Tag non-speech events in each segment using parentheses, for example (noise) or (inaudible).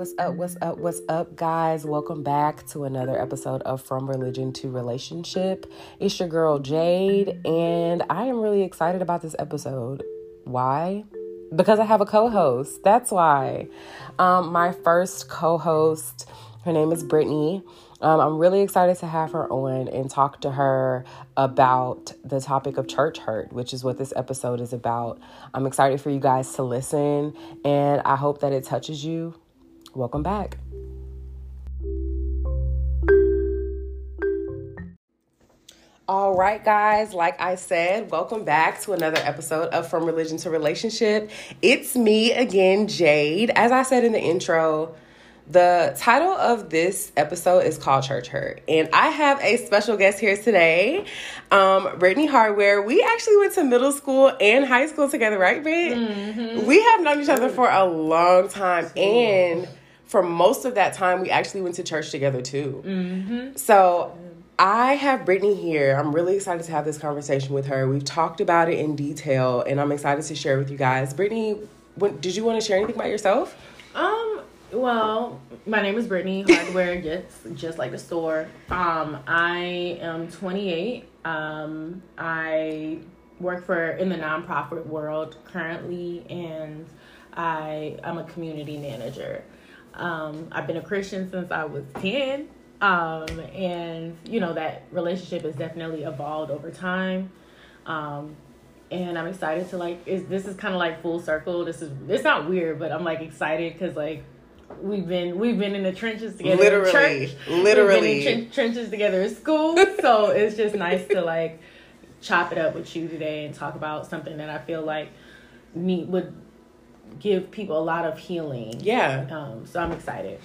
What's up? What's up? What's up, guys? Welcome back to another episode of From Religion to Relationship. It's your girl Jade, and I am really excited about this episode. Why? Because I have a co host. That's why. Um, my first co host, her name is Brittany. Um, I'm really excited to have her on and talk to her about the topic of church hurt, which is what this episode is about. I'm excited for you guys to listen, and I hope that it touches you Welcome back. All right, guys, like I said, welcome back to another episode of From Religion to Relationship. It's me again, Jade. As I said in the intro, the title of this episode is called Church Hurt, and I have a special guest here today, um, Brittany Hardware. We actually went to middle school and high school together, right, Britt? Mm-hmm. We have known each other for a long time, and for most of that time, we actually went to church together too. Mm-hmm. So I have Brittany here. I'm really excited to have this conversation with her. We've talked about it in detail, and I'm excited to share with you guys. Brittany, what, did you want to share anything about yourself? Um. Well, my name is Brittany Hardware, (laughs) just just like the store. Um, I am 28. Um, I work for in the nonprofit world currently, and I am a community manager. Um, I've been a Christian since I was 10. Um, and, you know, that relationship has definitely evolved over time. Um, and I'm excited to like, is this is kind of like full circle. This is, it's not weird, but I'm like excited because like, we've been we've been in the trenches together literally church. literally tr- trenches together in school (laughs) so it's just nice to like chop it up with you today and talk about something that i feel like me would give people a lot of healing. Yeah. Um, so I'm excited.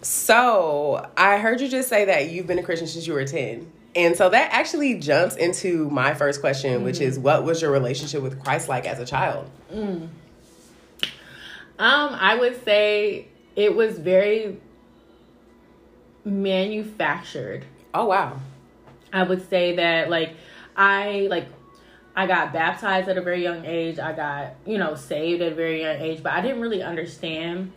So I heard you just say that you've been a Christian since you were 10. And so that actually jumps into my first question, mm-hmm. which is what was your relationship with Christ like as a child? Mm. Um, I would say it was very manufactured. Oh wow. I would say that like I like I got baptized at a very young age. I got, you know, saved at a very young age, but I didn't really understand.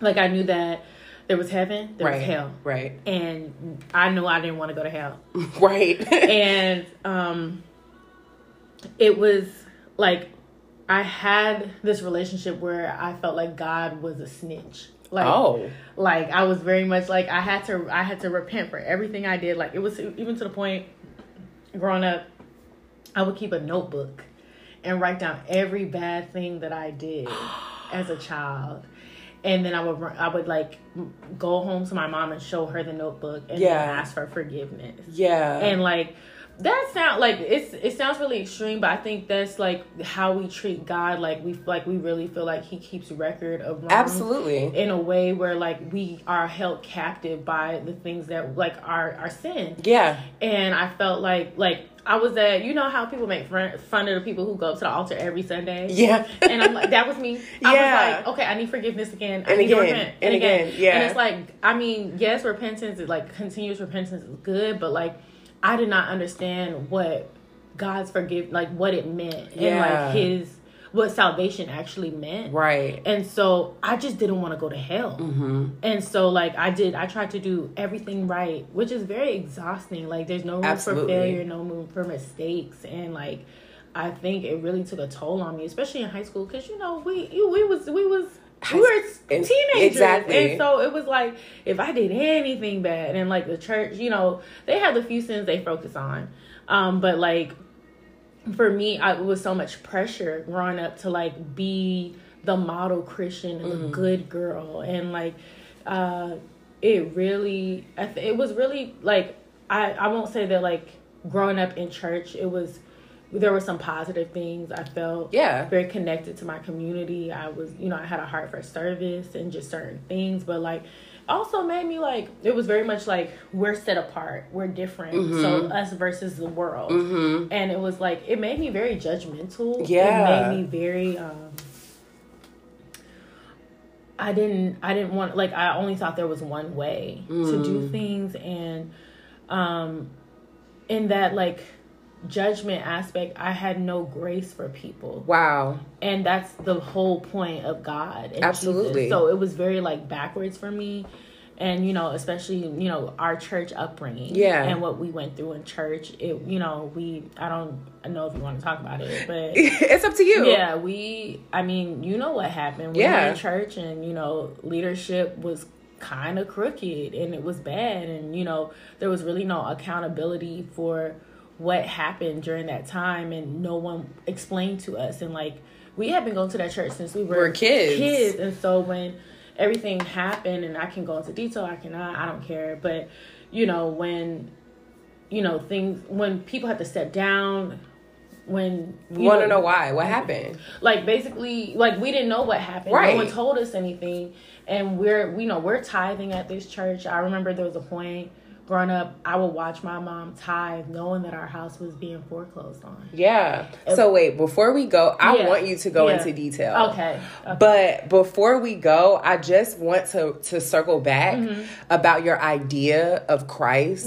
Like, I knew that there was heaven, there right, was hell. Right. And I knew I didn't want to go to hell. (laughs) right. (laughs) and um, it was like I had this relationship where I felt like God was a snitch. Like, oh, like I was very much like I had to I had to repent for everything I did. Like it was even to the point growing up I would keep a notebook and write down every bad thing that I did (gasps) as a child. And then I would I would like go home to my mom and show her the notebook and yeah. ask for forgiveness. Yeah. And like that sound like it's it sounds really extreme, but I think that's like how we treat God. Like we like we really feel like He keeps record of wrongs. Absolutely. In a way where like we are held captive by the things that like our our sin. Yeah. And I felt like like I was at, you know how people make fun of the people who go up to the altar every Sunday? Yeah. and I'm like, that was me. I (laughs) yeah. was like, okay, I need forgiveness again. I and need again, to repent. And, and again. again. Yeah. And it's like, I mean, yes, repentance is like continuous repentance is good, but like, I did not understand what God's forgive, like what it meant. Yeah. And like his, what salvation actually meant. Right. And so I just didn't want to go to hell. Mm-hmm. And so like I did, I tried to do everything right, which is very exhausting. Like there's no room Absolutely. for failure, no room for mistakes, and like I think it really took a toll on me, especially in high school, because you know we you, we was we was we were teenagers, exactly. and so it was like if I did anything bad, and like the church, you know, they have the few sins they focus on, um, but like for me, I, it was so much pressure growing up to like be the model Christian and mm-hmm. the good girl, and like uh, it really, it was really like I I won't say that like growing up in church, it was there were some positive things I felt yeah very connected to my community. I was you know I had a heart for service and just certain things, but like also made me like it was very much like we're set apart we're different mm-hmm. so us versus the world mm-hmm. and it was like it made me very judgmental yeah it made me very um i didn't i didn't want like i only thought there was one way mm. to do mm. things and um in that like judgment aspect, I had no grace for people. Wow. And that's the whole point of God. Absolutely. Jesus. So it was very like backwards for me. And you know, especially you know our church upbringing, Yeah. and what we went through in church. It, you know, we I don't know if you want to talk about it, but (laughs) it's up to you. yeah, we. I mean, you know what happened. We Yeah. were in church, and you know, leadership was kind of crooked, and it was bad, and you know, there was really no accountability for what happened during that time, and no one explained to us. And like, we had been going to that church since we were, We're kids. kids, and so when everything happened, and I can go into detail, I cannot, I don't care, but you know, when you know things, when people have to step down. When We you want to know why. What happened? like basically like we didn't know what happened Right. no one told us anything and we're you know we're tithing at this church i remember there was a point growing up i would watch my mom tithe knowing that our house was being foreclosed on Yeah. So wait, before we go, I Yeah. want you to go Yeah. into detail. okay, okay. But before we go, I just want to to circle back Mm-hmm. about your idea of Christ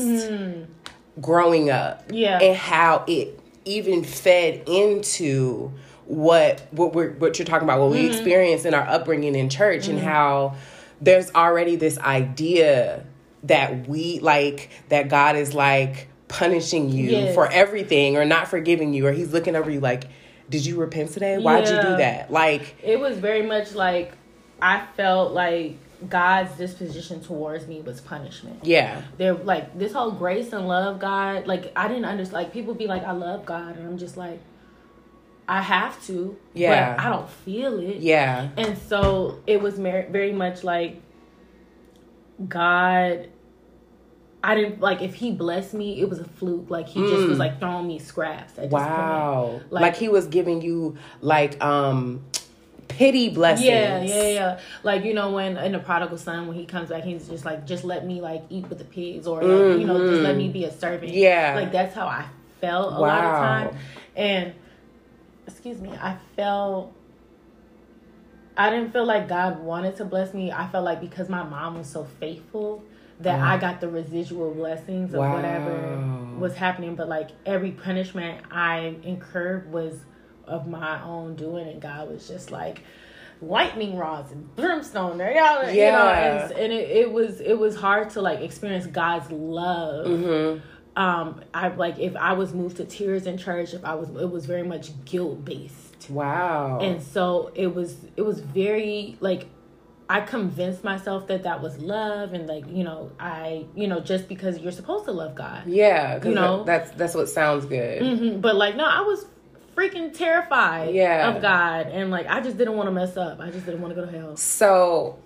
growing up. Mm. Yeah. And how it even fed into what what we're what you're talking about, what Mm-hmm. we experienced in our upbringing in church and how there's already this idea that we like that God is like punishing you Yes. for everything or not forgiving you or he's looking over you like did you repent today? Why'd you do that? Like it was very much like i felt like god's disposition towards me was punishment Yeah. they're like this whole grace and love God. Like I didn't understand. Like people be like, I love God, and I'm just like, I have to. Yeah. But I don't feel it. Yeah. And so it was mer- very much like God. I didn't like if he blessed me, it was a fluke. Like he just was like throwing me scraps. At this Mm. Wow. Like, Like- he was giving you like um pity blessings. Yeah, yeah, yeah. Like you know when in the prodigal son when he comes back, he's just like, just let me like eat with the pigs, or like, you know, just let me be a servant. Mm-hmm. Yeah. like that's how I felt a lot of Wow. time. And excuse me, I felt. I didn't feel like God wanted to bless me. I felt like because my mom was so faithful that I got the residual blessings of whatever was happening. But like every punishment I incurred was of my own doing, and God was just like lightning rods and brimstone there, y'all. You know, Yeah. and, and it, it was it was hard to like experience God's love. Mm-hmm. Um, I like if I was moved to tears in church, if I was, it was very much guilt based Wow. and so it was it was very like i convinced myself that that was love and like you know i you know just because you're supposed to love god yeah, you know? that- that's that's what sounds good. hmm but like no i was freaking terrified Yeah. of god and like i just didn't want to mess up i just didn't want to go to hell So,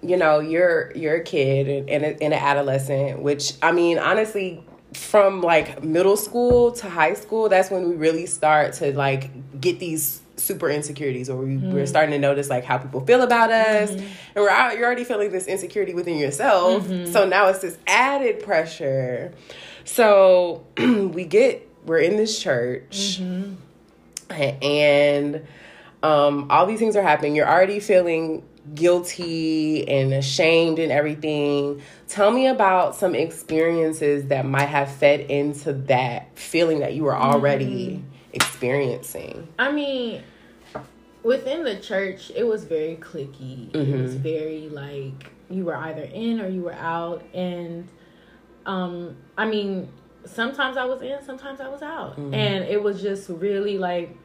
you know, you're you're a kid and, and, a, and an adolescent, which I mean, honestly, from like middle school to high school, that's when we really start to like get these super insecurities, or we, we're mm. starting to notice like how people feel about us, mm-hmm. and we're out, you're already feeling this insecurity within yourself. Mm-hmm. So now it's this added pressure. So (clears throat) we get we're in this church mm-hmm. and um, all these things are happening. You're already feeling guilty and ashamed and everything. Tell me about some experiences that might have fed into that feeling that you were already experiencing. i mean within the church it was very cliquey. It was very like you were either in or you were out. And um i mean sometimes i was in sometimes i was out. And it was just really like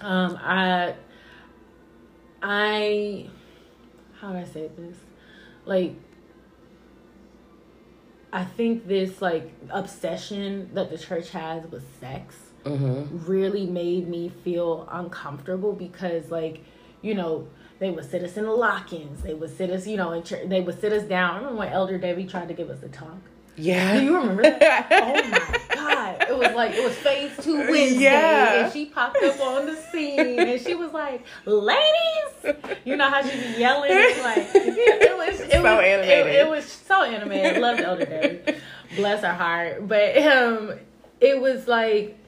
um i i how do i say this? Like i think this like obsession that the church has with sex really made me feel uncomfortable because like you know they would sit us in the lock-ins they would sit us you know in church they would sit us down I remember when elder debbie tried to give us a talk Yeah. do you remember that? (laughs) oh my god! It was like it was phase two Wednesday, Yeah. and she popped up on the scene, and she was like, "Ladies," you know how she'd be yelling, It's like it was it So was animated. It, it was so animated. Loved Elder Debbie, bless her heart. But um, it was like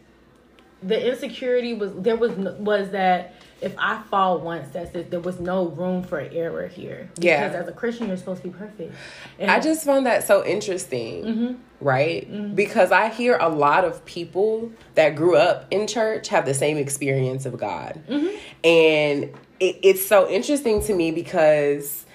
the insecurity was there was was that if I fall once, that's it. There was no room for error here. Yeah. Because as a Christian, you're supposed to be perfect. And I just found that so interesting, mm-hmm. right? Mm-hmm. Because I hear a lot of people that grew up in church have the same experience of God. Mm-hmm. And it, it's so interesting to me because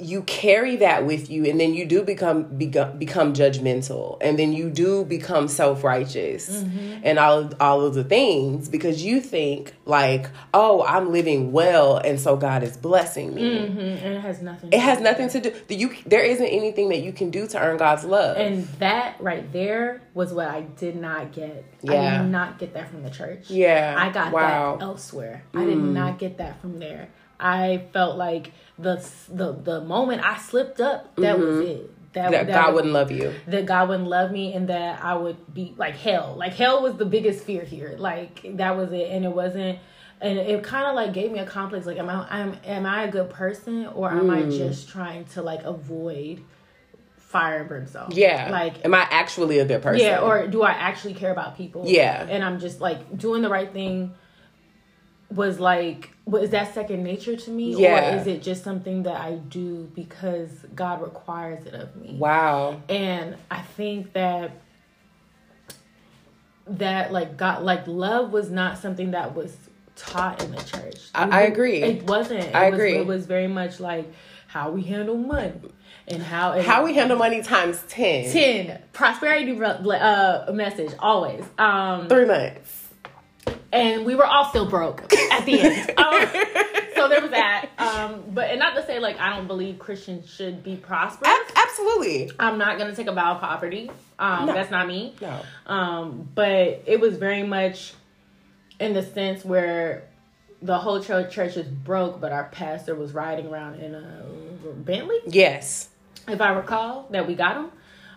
you carry that with you and then you do become become, become judgmental and then you do become self-righteous mm-hmm. and all all of the things because you think like oh i'm living well and so god is blessing me mm-hmm. and it has nothing it has nothing to do you there isn't anything that you can do to earn god's love and that right there was what i did not get yeah. i did not get that from the church yeah i got wow. that elsewhere mm. i did mm. not get that from there I felt like the the the moment I slipped up, that mm-hmm. was it. That, that, that God would, wouldn't love you. That God wouldn't love me, and that I would be like hell. Like hell was the biggest fear here. Like that was it, and it wasn't. And it kind of like gave me a complex. Like, am I am am I a good person, or am mm. I just trying to like avoid fire and brimstone? Yeah. Like, am I actually a good person? Yeah. Or do I actually care about people? Yeah. And I'm just like doing the right thing was like was that second nature to me yeah. or is it just something that I do because God requires it of me? Wow. And I think that that like God like love was not something that was taught in the church. I, I agree. It wasn't. It I was, agree. It was very much like how we handle money and how it, how we handle money times 10 10 prosperity uh message always um 3 months and we were all still broke at the end. (laughs) Um, so there was that. Um, but and not to say like I don't believe Christians should be prosperous. A- absolutely. I'm not gonna take a vow of poverty. Um, no. That's not me. No. Um, but it was very much in the sense where the whole church church is broke, but our pastor was riding around in a Bentley. Yes. If I recall, that we got him.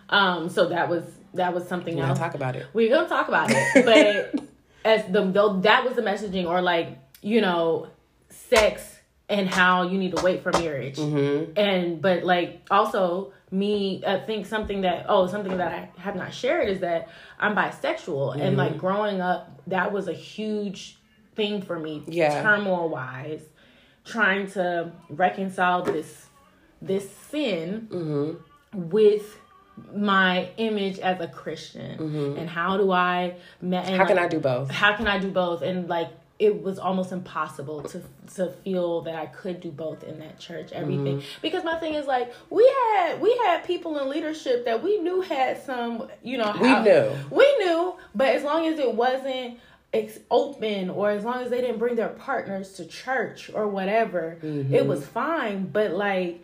Um, so that was that was something We're else. Talk about it. We're gonna talk about it, but (laughs) as the though that was the messaging or like you know sex and how you need to wait for marriage mm-hmm. and but like also me i think something that oh something that i have not shared is that i'm bisexual mm-hmm. and like growing up that was a huge thing for me yeah turmoil wise trying to reconcile this this sin mm-hmm. with my image as a Christian mm-hmm. and how do I how like, can I do both? How can I do both? And like it was almost impossible to to feel that I could do both in that church everything mm-hmm. because my thing is like we had we had people in leadership that we knew had some you know we knew we knew but as long as it wasn't it's open or as long as they didn't bring their partners to church or whatever mm-hmm. it was fine but like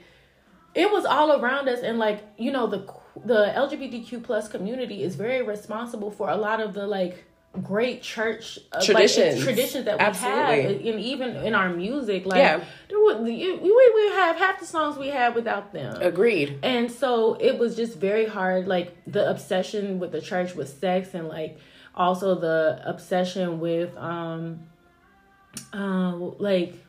it was all around us and like you know the the lgbtq plus community is very responsible for a lot of the like great church uh, traditions like, traditions that we Absolutely. have and even in our music like yeah. we, we have half the songs we have without them agreed and so it was just very hard like the obsession with the church with sex and like also the obsession with um uh like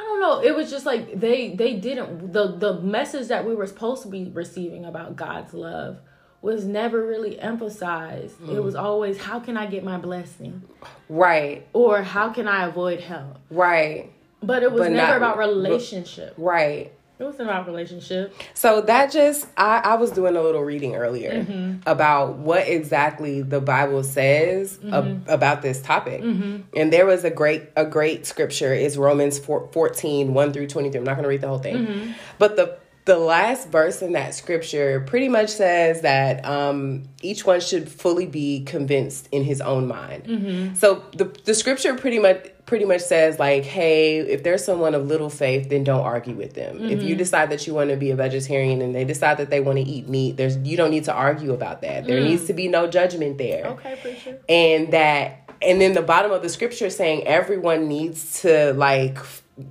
I don't know. It was just like they they didn't the the message that we were supposed to be receiving about God's love was never really emphasized. Mm. It was always how can I get my blessing? Right. Or how can I avoid hell? Right. But it was but never not, about relationship. Right. It was in about relationship. So that just I, I was doing a little reading earlier mm-hmm. about what exactly the Bible says mm-hmm. ab- about this topic. Mm-hmm. And there was a great a great scripture is Romans 4, 14, 1 through 23. I'm not gonna read the whole thing. Mm-hmm. But the the last verse in that scripture pretty much says that um, each one should fully be convinced in his own mind. Mm-hmm. So the the scripture pretty much pretty much says like, hey, if there's someone of little faith, then don't argue with them. Mm-hmm. If you decide that you want to be a vegetarian and they decide that they want to eat meat, there's you don't need to argue about that. There mm. needs to be no judgment there. Okay, preacher. And that and then the bottom of the scripture saying everyone needs to like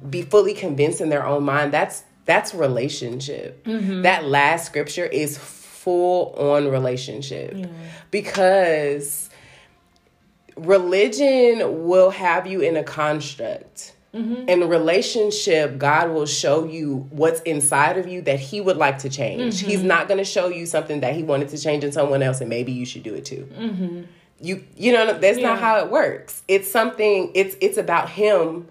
be fully convinced in their own mind. That's that's relationship. Mm-hmm. That last scripture is full on relationship yeah. because religion will have you in a construct. Mm-hmm. In relationship, God will show you what's inside of you that He would like to change. Mm-hmm. He's not going to show you something that He wanted to change in someone else, and maybe you should do it too. Mm-hmm. you you know that's Yeah. not how it works. It's something. It's it's about him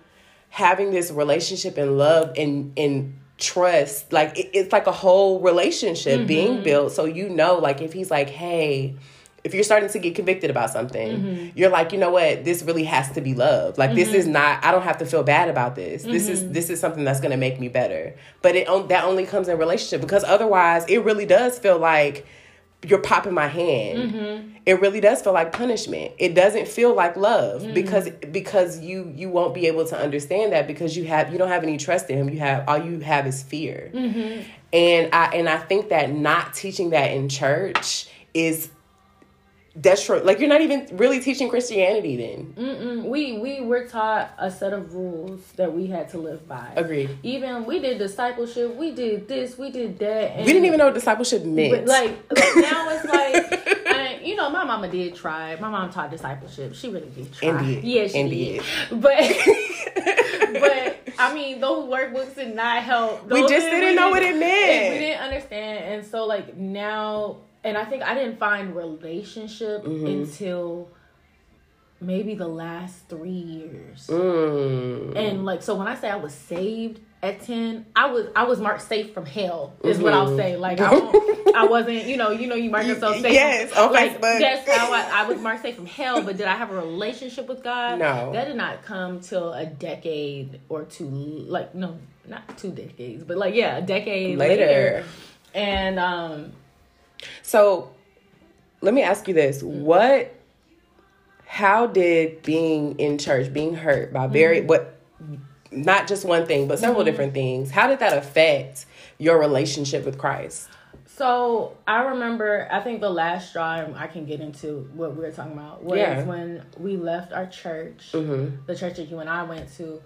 having this relationship and love and and trust. Like it, it's like a whole relationship being mm-hmm. built. So you know, like if he's like, hey. If you're starting to get convicted about something, mm-hmm. you're like, you know what? This really has to be love. Like this is mm-hmm. not. I don't have to feel bad about this. This is this is something that's going to make me better. But it that only comes in relationship because otherwise, it really does feel like you're popping my hand. Mm-hmm. It really does feel like punishment. It doesn't feel like love mm-hmm. because because you you won't be able to understand that because you have you don't have any trust in him. You have all you have is fear. Mm-hmm. And I and I think that not teaching that in church is that's true. Like you're not even really teaching Christianity then. Mm-mm. We we were taught a set of rules that we had to live by. Agreed. Even we did discipleship. We did this. We did that. And We didn't even know what discipleship meant. (laughs) But like now it's like, I, you know, my mama did try. My mom taught discipleship. She really did try. And did. Yeah, she And did. But (laughs) but I mean, those workbooks did not help. We Those just didn't know what it meant. We didn't understand, and so like now, and I think I didn't find relationship Mm-hmm. until maybe the last three years. Mm. And like so when I say I was saved at 10, I was I was marked safe from hell is what I'll say. Like I (laughs) I wasn't, you know, you know you mark yourself safe. Yes, from, on like Facebook. that's how I, I was (laughs) marked safe from hell, but did I have a relationship with God? No. That did not come till a decade or two like no, not two decades, but like yeah, a decade later. Later. And um So let me ask you this. Mm. What how did being in church, being hurt by very mm. what not just one thing, but several mm-hmm. different things, how did that affect your relationship with Christ? So I remember, I think the last straw I can get into what we were talking about was Yeah. when we left our church, mm-hmm. the church that you and I went to,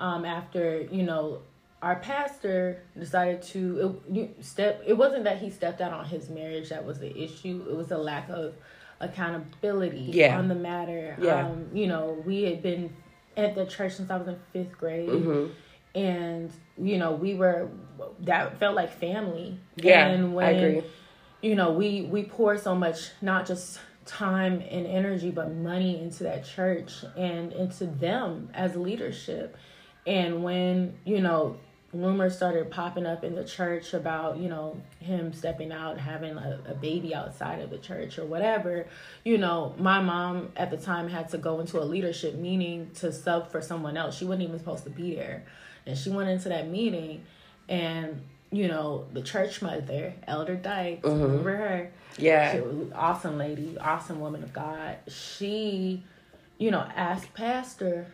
um, after you know our pastor decided to it, step. It wasn't that he stepped out on his marriage that was the issue. It was a lack of accountability Yeah. on the matter. Yeah. Um, you know, we had been at the church since I was in fifth grade Mm-hmm. and you know we were that felt like family Yeah, and when I agree. you know we we pour so much not just time and energy but money into that church and into them as leadership and when you know rumors started popping up in the church about you know him stepping out having a, a baby outside of the church or whatever. You know my mom at the time had to go into a leadership meeting to sub for someone else. She wasn't even supposed to be there. And she went into that meeting and you know the church mother elder dyke mm-hmm. remember her? Yeah. she was awesome lady, awesome woman of God. She, you know, asked pastor,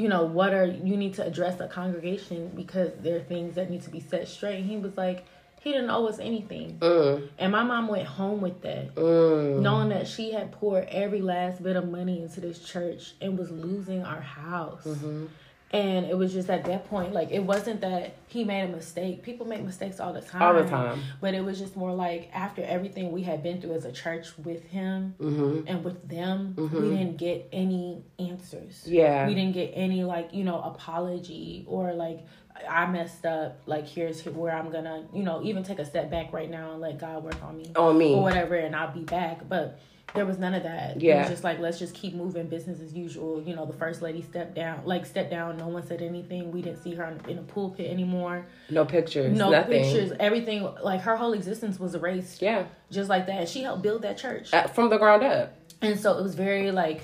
you know, what are you need to address the congregation because there are things that need to be set straight. And he was like, he didn't owe us anything. Mm, And my mom went home with that, mm. knowing that she had poured every last bit of money into this church and was losing our house. Mm-hmm. And it was just at that point, like it wasn't that he made a mistake. People make mistakes all the time. All the time. But it was just more like after everything we had been through as a church with him Mm-hmm. and with them, we didn't get any answers. Yeah. We didn't get any like, you know, apology or like I messed up, like here's where I'm gonna, you know, even take a step back right now and let God work on me On me. or whatever and I'll be back. But there was none of that. It Yeah. was just like let's just keep moving business as usual. You know, the first lady stepped down like stepped down, no one said anything. We didn't see her in, a pulpit anymore. No pictures. No nothing. pictures. Everything like her whole existence was erased. Yeah. Just like that. She helped build that church. Uh, From the ground up. And so it was very like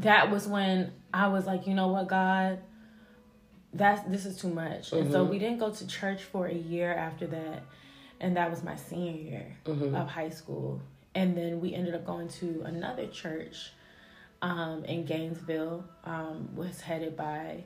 that was when I was like, you know what, God, that's this is too much. And so we didn't go to church for a year after that. And that was my senior year of high school. And then we ended up going to another church um, in Gainesville, um, was headed by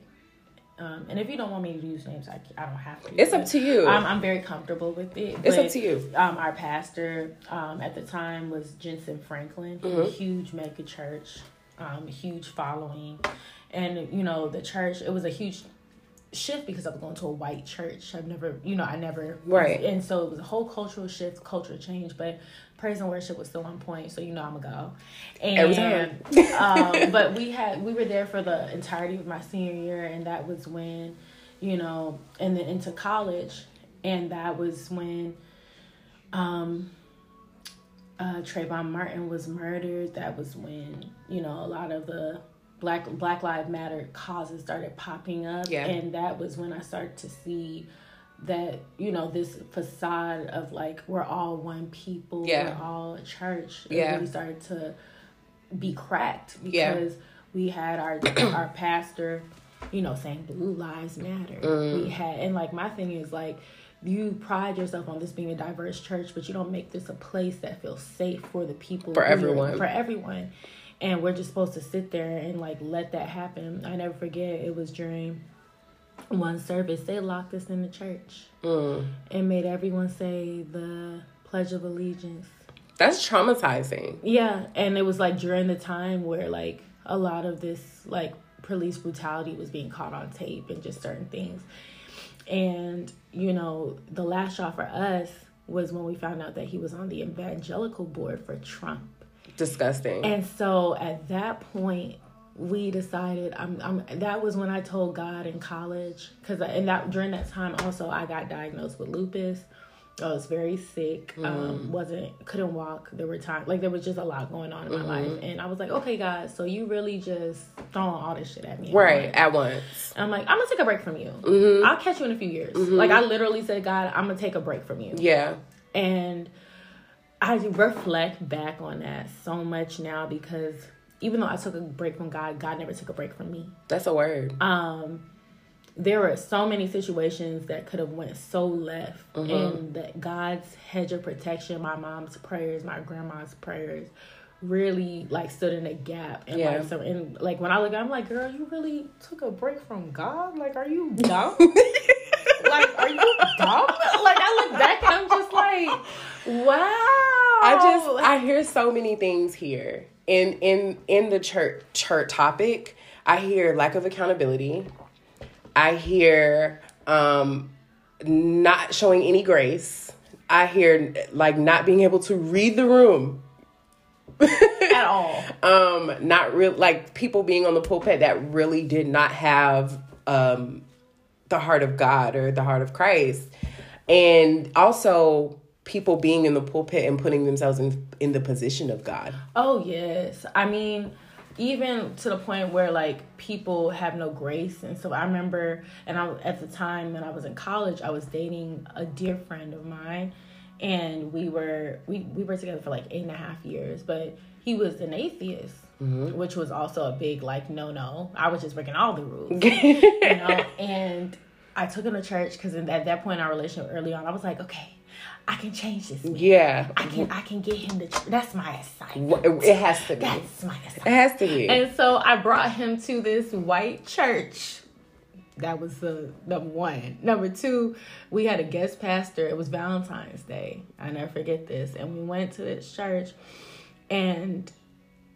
um, and if you don't want me to use names, I, I don't have to. It's up to you. I'm, I'm very comfortable with it. It's up to you. Um, our pastor um, at the time was Jentezen Franklin, Mm-hmm. huge mega church, um, huge following, and you know the church. It was a huge shift because I was going to a white church. I've never, you know, I never Right. and so it was a whole cultural shift, cultural change. But praise and worship was still on point, so you know I'm gonna go. Every And um, (laughs) but we had we were there for the entirety of my senior year, and that was when, you know, and then into college, and that was when, um, uh, Trayvon Martin was murdered, that was when you know a lot of the Black Black Lives Matter causes started popping up, Yeah. and that was when I started to see that you know this facade of like we're all one people, Yeah. we're all a church. Yeah. really started to be cracked Yeah. because we had our (clears throat) our pastor, you know, saying blue lives matter. Mm. We had and like my thing is like you pride yourself on this being a diverse church, but you don't make this a place that feels safe for the people For everyone. For everyone. And we're just supposed to sit there and like let that happen. I never forget it was during one service, they locked us in the church Mm. and made everyone say the Pledge of Allegiance. That's traumatizing. Yeah, and it was like during the time where like a lot of this like police brutality was being caught on tape and just certain things. And you know, the last shot for us was when we found out that he was on the evangelical board for Trump. Disgusting. And so at that point, we decided. I'm. I'm. That was when I told God in college, because and that during that time also I got diagnosed with lupus. I was very sick. Um, wasn't couldn't walk. There were times like there was just a lot going on in my life, and I was like, okay, God, so you really just throwing all this shit at me, right, at once. I'm like, I'm gonna take a break from you. Mm-hmm. I'll catch you in a few years. Like I literally said, God, I'm gonna take a break from you. Yeah. And I reflect back on that so much now because even though I took a break from God, God never took a break from me. That's a word. Um, there were so many situations that could have went so left, and that God's hedge of protection, my mom's prayers, my grandma's prayers, really like stood in a gap. And Yeah. like so, and like when I look, I'm like, girl, you really took a break from God? Like, are you dumb? (laughs) like, are you dumb? Like, I look back and I'm just like, wow. I just I hear so many things here in in in the church church topic. I hear lack of accountability. I hear um not showing any grace. I hear like not being able to read the room. (laughs) at all. um not real like people being on the pulpit that really did not have um the heart of God or the heart of Christ and also people being in the pulpit and putting themselves in in the position of God Oh yes. I mean, even to the point where like people have no grace and so I remember and I at the time when I was in college, I was dating a dear friend of mine and we were we, we were together for like eight and a half years, but he was an atheist. Mm-hmm. Which was also a big like no no. I was just breaking all the rules. (laughs) you know, and I took him to church because at that point in our relationship early on, I was like, okay, I can change this. Man. yeah I can I can get him to. That's my assignment. It has to be That's my assignment. It has to be And so I brought him to this white church. That was the number one. Number two, we had a guest pastor. It was Valentine's Day. I never forget this. And we went to this church and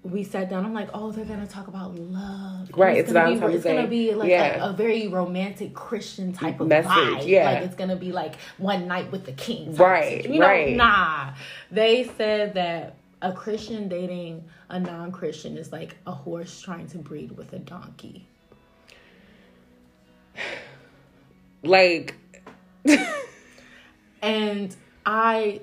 we sat down. I'm like, oh, they're gonna talk about love. And Right, it's gonna be, It's gonna be like Yeah. a, a very romantic Christian type of Message, vibe. yeah. like it's gonna be like one night with the king. Right. You know, right. nah. They said that a Christian dating a non-Christian is like a horse trying to breed with a donkey. (sighs) like (laughs) And I,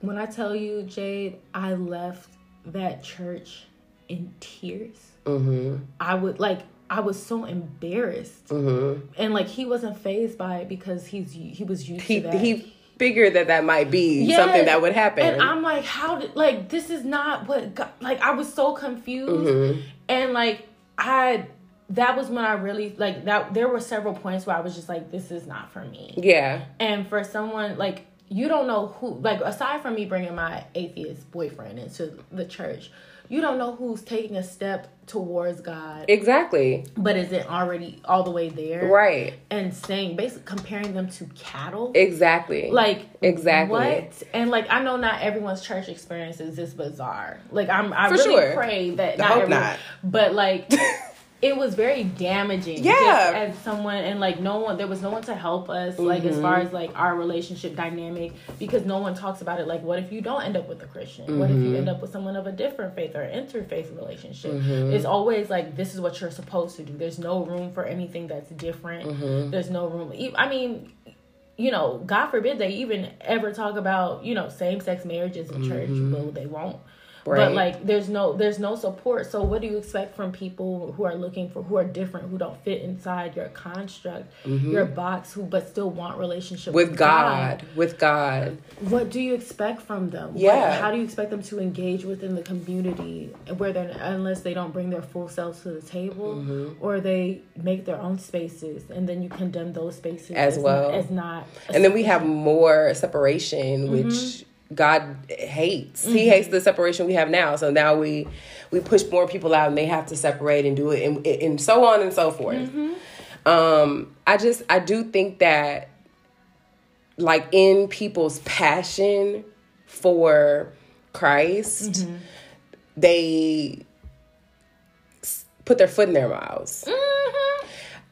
when I tell you, Jade, I left that church in tears. mhm I would like, I was so embarrassed, mhm and like he wasn't fazed by it because he's he was used he to that. he figured that that might be Yes. something that would happen And I'm like, how did like this is not what God, like I was so confused Mm-hmm. and like I that was when I really like that there were several points where I was just like this is not for me. yeah And for someone like you don't know who like aside from me bringing my atheist boyfriend into the church, you don't know who's taking a step towards God, exactly but is it already all the way there? right And saying basically comparing them to cattle. exactly like Exactly. what and like i know not everyone's church experience is this bizarre like i'm i For really sure. pray that I not hope everyone, not. but like (laughs) it was very damaging Yeah. as someone and like no one there was no one to help us like as far Mm-hmm. as like our relationship dynamic because no one talks about it like what if you don't end up with a christian what if you Mm-hmm. end up with someone of a different faith or interfaith relationship Mm-hmm. it's always like this is what you're supposed to do there's no room for anything that's different Mm-hmm. there's no room I mean you know, God forbid they even ever talk about, you know, same sex marriages in church. Well, they won't. But like there's no there's no support. So what do you expect from people who are looking for who are different, who don't fit inside your construct, your box, who but still want relationship with God, with God. What do you expect from them? What- Yeah. how do you expect them to engage within the community where they're unless they don't bring their full selves to the table Mm-hmm. or they make their own spaces and then you condemn those spaces As well. as not And then we have more separation, Mm-hmm. God hates. He hates the separation we have now. So now we we push more people out, and they have to separate and do it, and, and so on and so forth. Mm-hmm. Um, I just I do think that like in people's passion for Christ, Mm-hmm. they put their foot in their mouths.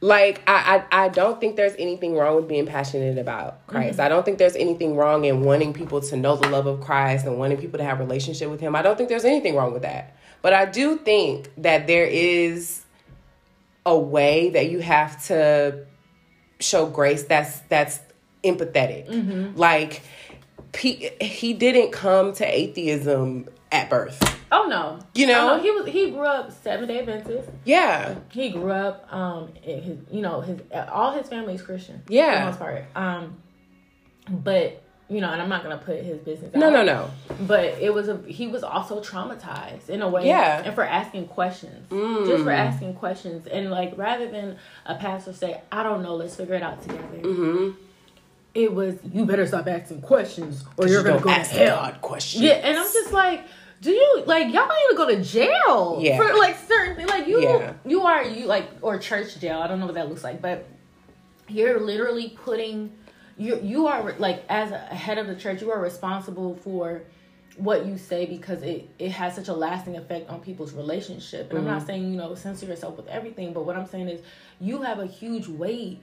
Like I, I, I don't think there's anything wrong with being passionate about Christ. Mm-hmm. I don't think there's anything wrong in wanting people to know the love of Christ and wanting people to have a relationship with Him. I don't think there's anything wrong with that. But I do think that there is a way that you have to show grace that's that's empathetic. Mm-hmm. Like he, he didn't come to atheism at birth. Oh no. You know? Oh, no, he was he grew up seven day Adventist. Yeah. He grew up um his you know his all his family is Christian. Yeah. For the most part. Um but you know, and I'm not gonna put his business No, out. no, no. but it was a he was also traumatized in a way Yeah. and for asking questions Mm. just for asking questions and like rather than a pastor say i don't know let's figure it out together Mm-hmm. it was you better stop asking questions or you're gonna don't go to ask hell God questions. yeah and i'm just like do you like y'all to go to jail Yeah. for like certain things like you Yeah. you are you like or church jail i don't know what that looks like but you're literally putting you you are like as a head of the church you are responsible for what you say because it it has such a lasting effect on people's relationship and i'm not mm-hmm. saying you know censor yourself with everything but what i'm saying is you have a huge weight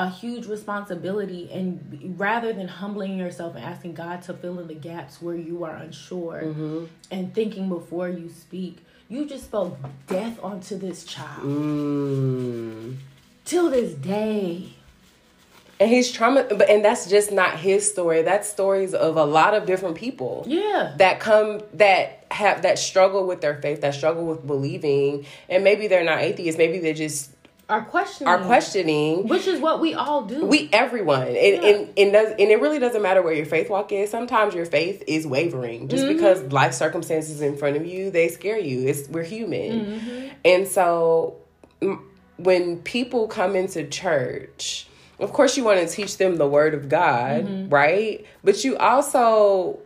a huge responsibility and rather than humbling yourself and asking god to fill in the gaps where you are unsure and thinking before you speak you just spoke death onto this child Mm. till this day And he's trauma, but and that's just not his story. That's stories of a lot of different people yeah that come that have that struggle with their faith, that struggle with believing, and maybe they're not atheists. Maybe they just are questioning. Are questioning. which is what we all do. We everyone, and, and and does and it really doesn't matter where your faith walk is. Sometimes your faith is wavering. Just mm-hmm. because life circumstances in front of you they scare you. It's we're human, mm-hmm. and so m- when people come into church, of course you want to teach them the word of God, mm-hmm. right? But you also,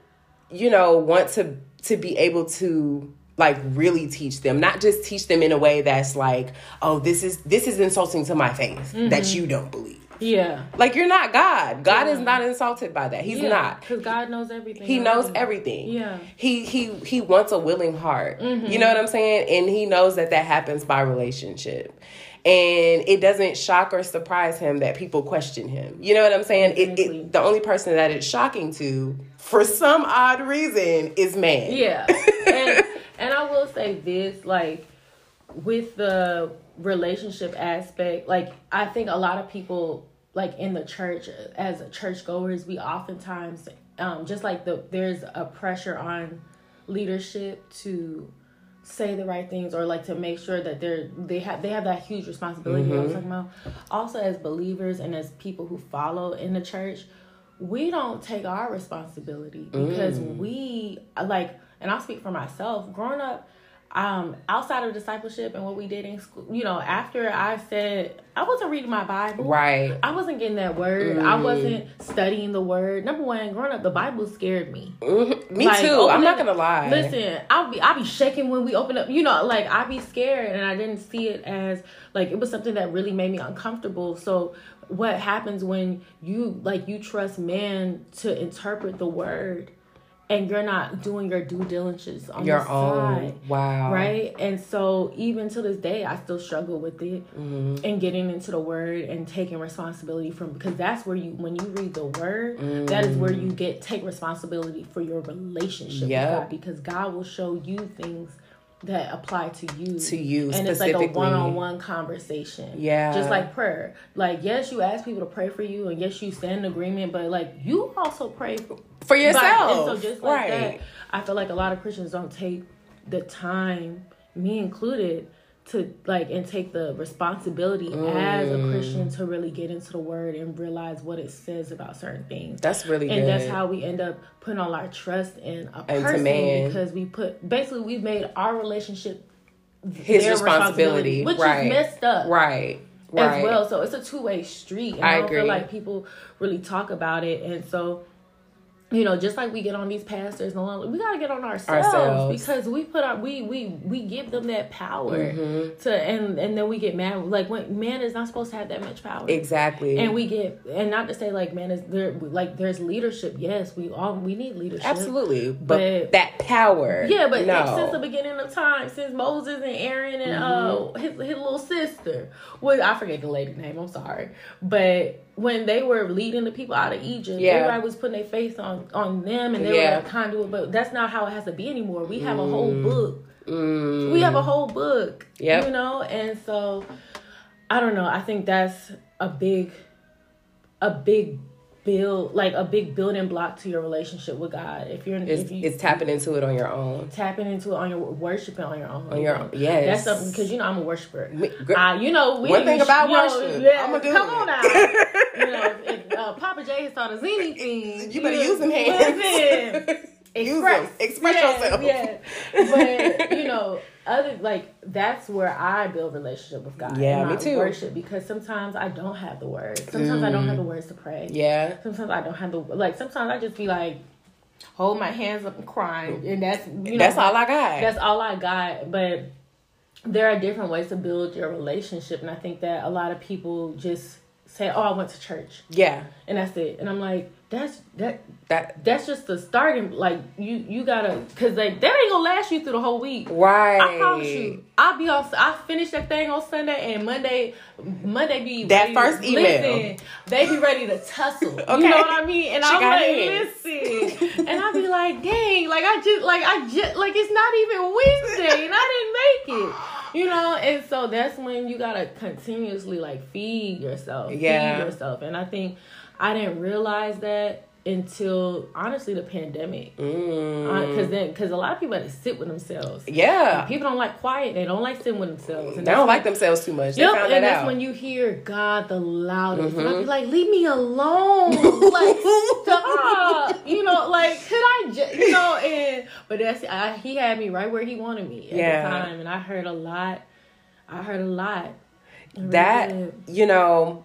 you know, want to to be able to like really teach them not just teach them in a way that's like oh this is this is insulting to my faith that mm-hmm. you don't believe yeah like you're not God. God is not insulted by that. He's not. because god knows everything He knows everything. Yeah. He he he wants a willing heart. Mm-hmm. You know what I'm saying? And he knows that that happens by relationship. And it doesn't shock or surprise him that people question him. You know what I'm saying? It, it the only person that it's shocking to for some odd reason is man. yeah (laughs) and and i will say this like with the relationship aspect like i think a lot of people like in the church as churchgoers we oftentimes um just like the there's a pressure on leadership to say the right things or like to make sure that they're they have they have that huge responsibility I was talking about. Also as believers and as people who follow in the church, we don't take our responsibility because we like and I'll speak for myself, growing up um outside of discipleship and what we did in school, you know, after I said I wasn't reading my Bible. Right. I wasn't getting that word. I wasn't studying the word. Number one, growing up, the Bible scared me. Mhm. Me Like, too. I'm not gonna lie. Listen, I'll be I'll be shaking when we open up. You know, like I'd be scared, and I didn't see it as like it was something that really made me uncomfortable. So, what happens when you like you trust man to interpret the word, and you're not doing your due diligence on Your own. side? Wow. Right. And so even to this day, I still struggle with it Mm-hmm. and getting into the word and taking responsibility from because that's where you when you read the word, that is where you get take responsibility for your relationship Yep. with God because God will show you things that apply to you To you and it's like a one-on-one conversation Yeah. just like prayer like yes you ask people to pray for you and yes you stand in agreement but like you also pray for, For yourself. and so just like right. that i feel like a lot of christians don't take the time me included to like and take the responsibility as Mm. a christian to really get into the word and realize what it says about certain things That's really and good. that's how we end up putting all our trust in a Into person because we put basically we've made our relationship his their responsibility, which right? is messed up Right. Right. as well. So it's a two way street, and I I, don't agree. feel like people really talk about it. And so, you know, just like we get on these pastors we gotta get on ourselves, Ourselves. because we put our we we we give them that power Mm-hmm. to, and and then we get mad. Like when man is not supposed to have that much power. Exactly. And we get, and not to say like man is there, like there's leadership. Yes, we all we need leadership. Absolutely. But, But- that power. Yeah, but no. since the beginning of time, since Moses and Aaron and uh Mm-hmm. his his little sister, well, I forget the lady name. I'm sorry, but when they were leading the people out of Egypt, Yeah. everybody was putting their faith on on them, and they Yeah. were a conduit. But that's not how it has to be anymore. We have a whole book. Mm. We have a whole book. Yep. You know, and so I don't know. I think that's a big, a big build, like a big building block to your relationship with God. If you're, It's, if you, it's tapping into it on your own. tapping into it on your worshiping on your own. On your own. Yes. That's something because you know I'm a worshiper. Me- gr- Uh, you know, we One thing about you know, worship, yeah, I'ma do come it. on now. (laughs) you know, if uh, Papa J has taught us anything, You better use them hands. (laughs) Listen, Use express, them. Express Yeah, yourself. Yeah, but you know, other like that's where I build relationship with God. Yeah, me too. Worship because sometimes I don't have the words. Sometimes I don't have the words to pray. Mm. Yeah. Sometimes I don't have the like. Sometimes I just be like, hold my hands up and crying, and that's you know That's all I got. that's all I got. But there are different ways to build your relationship, and I think that a lot of people just say, "Oh, I went to church," yeah. and that's it. And I'm like, that's that. That That's just the starting. Like you, you gotta, cause like that ain't gonna last you through the whole week. right. I promise you. I'll be off. I finish that thing on Sunday, and Monday, Monday be That first email. Listen, they be ready to tussle. Okay. You know what I mean? And She I'm like, hands. listen, and I be like, dang, like I just, like I just, like it's not even Wednesday, and I didn't make it. (laughs) You know, and so that's when you gotta continuously like feed yourself, Yeah. feed yourself, and I think I didn't realize that until honestly the pandemic Mm. because then because a lot of people had to sit with themselves Yeah. people don't like quiet they don't like sitting with themselves and They don't when- like themselves too much. They Yep, found and that that's out. Mm-hmm. when you hear God the loudest. And I be like, leave me alone. Like, stop. (laughs) You know, like, could I just, you know, and, but that's, I, he had me right where he wanted me at Yeah. the time. And I heard a lot. I heard a lot. Really that did. you know,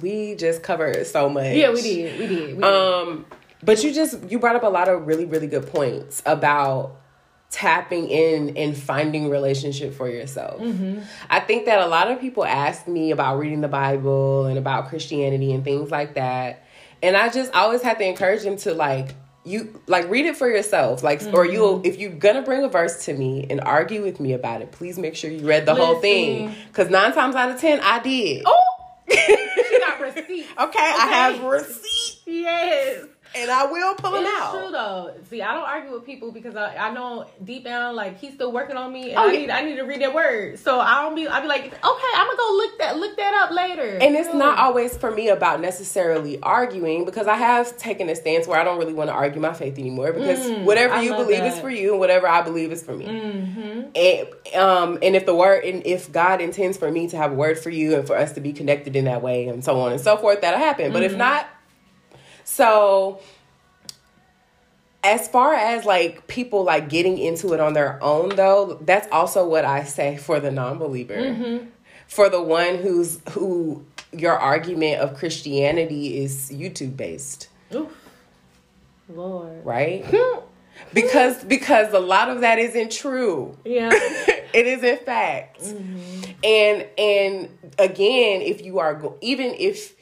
we just covered so much. Yeah, we did. We did. We did. Um, but you just you brought up a lot of really really good points about tapping in and finding relationship for yourself. Mm-hmm. I think that a lot of people ask me about reading the Bible and about Christianity and things like that, and I just always have to encourage them to like you like read it for yourself like or Mm-hmm. you'll if you're gonna bring a verse to me and argue with me about it please make sure you read the whole thing because nine times out of ten i did oh, (laughs) receipts. okay, i have receipts Yes. And i will pull It's out true though. See, I don't argue with people because I, I know deep down like he's still working on me, and Oh, I yeah. need I need to read that word. So I don't be I be like, okay, I'm gonna go look that look that up later. And it's not always for me about necessarily arguing because I have taken a stance where I don't really want to argue my faith anymore because Mm, whatever you believe is for you and whatever I believe is for me. Mhm. And um and if the word and if God intends for me to have a word for you and for us to be connected in that way and so on and so forth, that'll happen. But if Mm-hmm. not, so as far as like people like getting into it on their own though, that's also what I say for the non-believer. Mm-hmm. For the one who's who your argument of Christianity is YouTube based, Oof. Lord. right? (laughs) because because a lot of that isn't true. Yeah. (laughs) it is in fact. And and again, if you are go- even if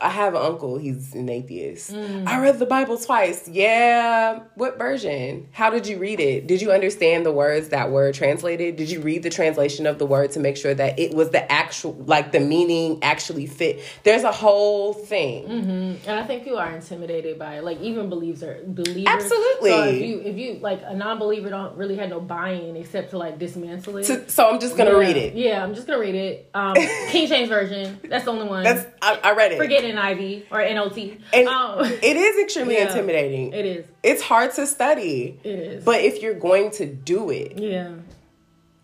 I have an uncle, he's an atheist. I read the Bible twice. Yeah. What version? How did you read it? Did you understand the words that were translated? Did you read the translation of the word to make sure that it was the actual, like the meaning actually fit? There's a whole thing. And I think people are intimidated by it. Like even believers are believers. Absolutely. So if you if you like a non believer don't really have no buy in except to like dismantle it. So, so I'm just gonna yeah. read it. Yeah, I'm just gonna read it. Um (laughs) King James Version. That's the only one. That's I, I read it. Forget NIV or NLT. And um, it is extremely Yeah. intimidating. it is. It's hard to study. It is. But if you're going to do it, yeah.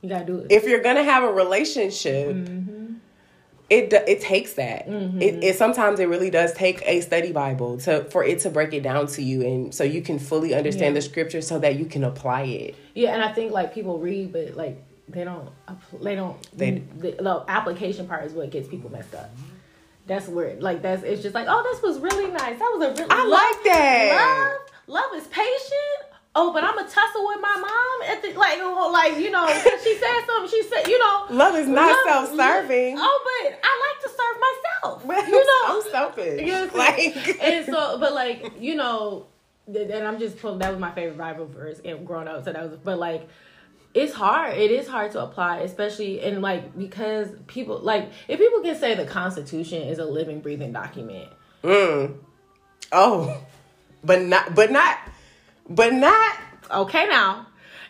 You gotta do it. if you're gonna have a relationship, Mm-hmm. it it takes that. It, it sometimes it really does take a study Bible to for it to break it down to you, and so you can fully understand Yeah. the scripture, so that you can apply it. Yeah, and I think like people read, but like they don't. They don't. They- the, the application part is what gets people messed up. That's where like that's it's just like oh this was really nice. That was a really I love- like that. Love, love is patient. Oh, but I'm a tussle with my mom at the like oh, like you know, (laughs) she said something. She said you know Love is not love- self-serving. Oh, but I like to serve myself. Well, You know, I'm selfish. you know what I'm saying? like, and so, but like you know, and I'm just pulling. That was my favorite Bible verse and growing up. So that was, but like, it's hard. It is hard to apply, especially in like because people like if people can say the Constitution is a living, breathing document. mm. oh, but not, but not, but not. Okay, now.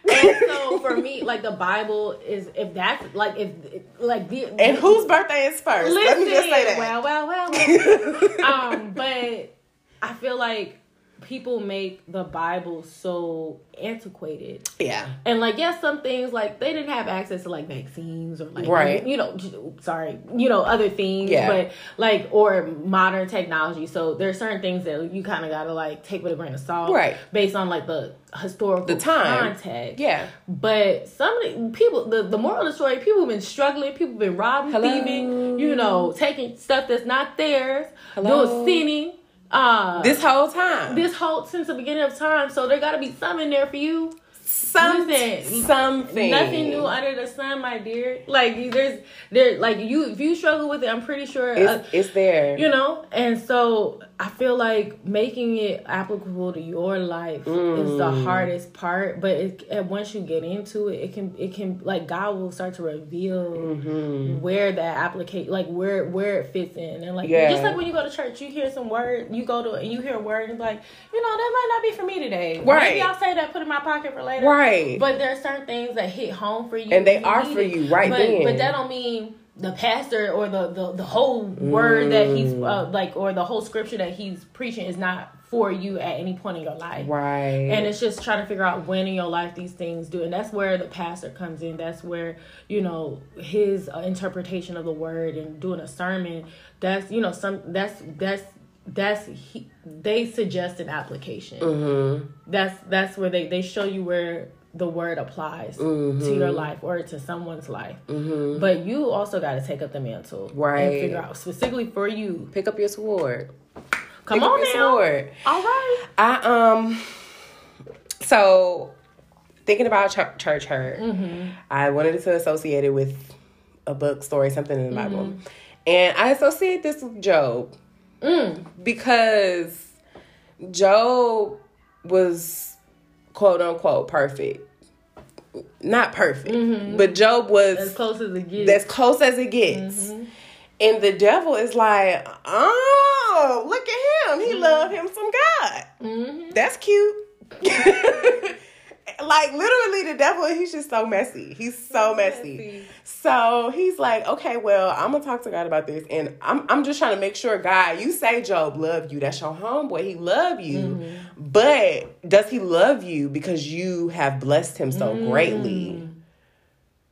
And so for me, like the Bible is if that's like if like the And whose birthday is first? Let me just say that. Well, well, well. well. (laughs) um, but I feel like people make the Bible so antiquated. yeah. And like, yes, some things like they didn't have access to like vaccines or like, Right. you know, sorry, you know, other things, Yeah. but like, or modern technology. So there's certain things that you kind of got to like take with a grain of salt, Right. Based on like the historical The time. context. Yeah. But some of the people, the, the moral of the story, people have been struggling, people have been robbing, Hello? thieving, you know, taking stuff that's not theirs, Hello? doing sinning. Uh, This whole time. this whole since the beginning of time, so there got to be some in there for you. Some, Listen, something. Nothing new under the sun, my dear. Like there's there like you if you struggle with it, I'm pretty sure uh, It's, it's there. you know. And so I feel like making it applicable to your life is the Mm. hardest part. But it, and once you get into it, it can it can like God will start to reveal Mm-hmm. where that applicate like where where it fits in and like Yeah. just like when you go to church, you hear some word, you go to and you hear a word and like, you know, that might not be for me today. Right. Maybe I'll say that, put in my pocket for later. Right. But there are certain things that hit home for you, And they are for you right but, then. But that don't mean the pastor or the the, the whole word that he's Mm. uh, like or the whole scripture that he's preaching is not for you at any point in your life. right. And it's just trying to figure out when in your life these things do, and that's where the pastor comes in. That's where you know his uh, interpretation of the word and doing a sermon. That's you know some that's that's that's he, they suggest an application. Mm-hmm. That's that's where they they show you where the word applies to your Mm-hmm. life or to someone's life. But you also got to take up the mantle, Right. And figure out specifically for you. Pick up your sword. Come Pick on up your now, sword. all right. I um. So, thinking about ch- church hurt, Mm-hmm. I wanted to associate it with a book, story, something in the Bible, Mm-hmm. and I associate this with Job Mm. because Job was quote unquote perfect. Not perfect, but Job was Mm-hmm. As close as it gets. as close as it gets. Mm-hmm. And the devil is like, oh, look at him. Mm-hmm. He love him some God. That's cute. (laughs) like literally the devil, he's just so messy. He's so messy. messy. So he's like, okay, well, I'm gonna talk to God about this. And I'm I'm just trying to make sure, God, you say Job love you. That's your homeboy. He love you. Mm-hmm. But does he love you because you have blessed him so Mm. greatly?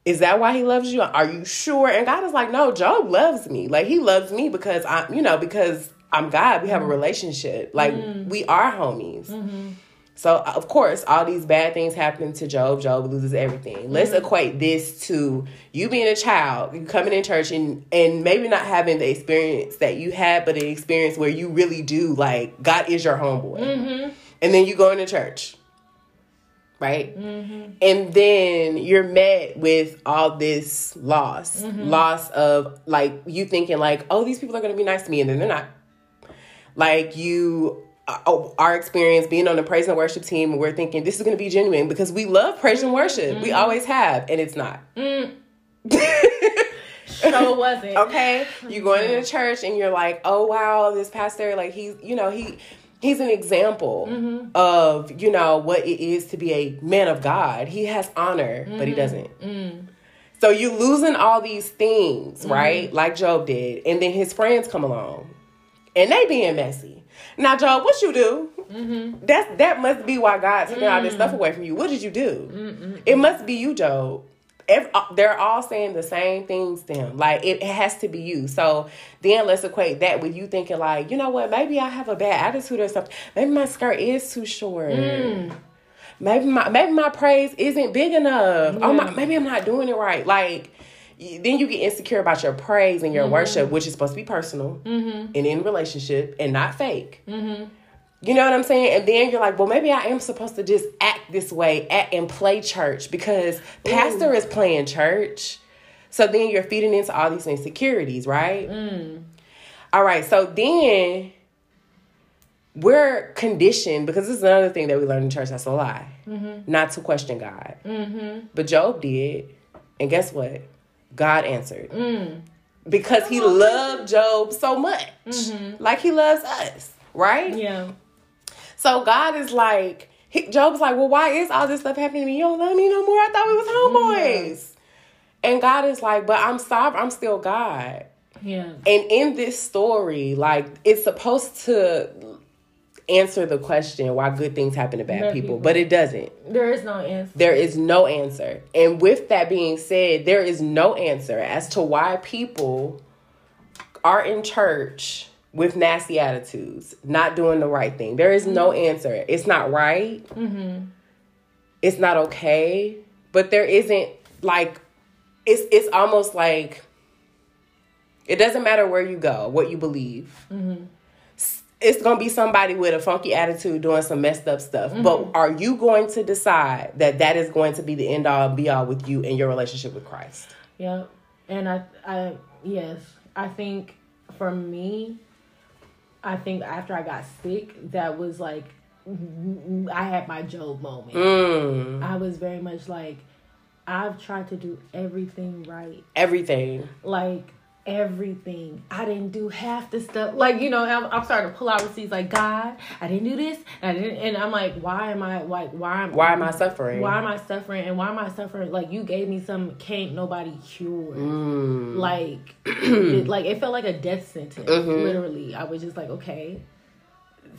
Is that why he loves you? Are you sure? And God is like, no, Job loves me. Like he loves me because I'm, you know, because I'm God. We have a relationship. Like we are homies. So uh, of course, all these bad things happen to Job. Job loses everything. Let's mm-hmm. equate this to you being a child, you coming in church and and maybe not having the experience that you had, but an experience where you really do like God is your homeboy, mm-hmm. and then you go into church right? Mm-hmm. And then you're met with all this loss, loss of like you thinking like, oh, these people are gonna be nice to me, and then they're not. like you uh, Uh, oh, our experience being on the praise and worship team, we're thinking this is going to be genuine because we love praise and worship. We mm-hmm. always have, and it's not. Mm. (laughs) Sure wasn't. okay, you going into mm-hmm. church and you're like, oh wow, this pastor, like he's, you know, he. He's an example mm-hmm. of, you know, what it is to be a man of God. He has honor, but he doesn't. Mm. So you losing all these things, right? Like Job did. And then his friends come along. And they being messy. Now, Joe, what you do? Mm-hmm. That's that must be why God taking all this mm. stuff away from you. What did you do? It must be you, Joe. Uh, they're all saying the same things to him. Like it has to be you. So then let's equate that with you thinking like, you know what? Maybe I have a bad attitude or something. Maybe my skirt is too short. Mm. Maybe my maybe my praise isn't big enough. Oh my, maybe I'm not doing it right. Like then you get insecure about your praise and your mm-hmm. worship, which is supposed to be personal mm-hmm. and in relationship and not fake. Mm-hmm. You know what I'm saying? And then you're like, well, maybe I am supposed to just act this way, act and play church because pastor is playing church. So then you're feeding into all these insecurities, right? Mm. All right. So then we're conditioned because this is another thing that we learn in church that's a lie, not to question God. But Job did, and guess what? God answered mm. because he oh, loved Job so much, mm-hmm. like he loves us, right? Yeah. So God is like, he, Job's like, well, why is all this stuff happening to me? You don't love me no more. I thought we was homeboys. And God is like, but I'm sovereign. I'm still God. Yeah. And in this story, like it's supposed to answer the question why good things happen to bad people, people. but it doesn't. There is no answer. There is no answer. And with that being said, there is no answer as to why people are in church with nasty attitudes, not doing the right thing. There is no mm-hmm. answer. It's not right. Mm-hmm. It's not okay. But there isn't like it's it's almost like it doesn't matter where you go, what you believe. S- It's gonna be somebody with a funky attitude doing some messed up stuff. But are you going to decide that that is going to be the end all be all with you in your relationship with Christ? Yeah. And I I yes, I think for me I think after I got sick that was like I had my Job moment. Mm, I was very much like I've tried to do everything right. everything. Like everything. I didn't do half the stuff. Like, you know, I'm, I'm starting to pull out receipts like, God, I didn't do this. And I didn't and I'm like, why am I like why am Why am I suffering? why am I suffering and why am I suffering? Like you gave me some can't nobody cure. Mm. Like (clears throat) it, like it felt like a death sentence. Mm-hmm. Literally. I was just like, okay.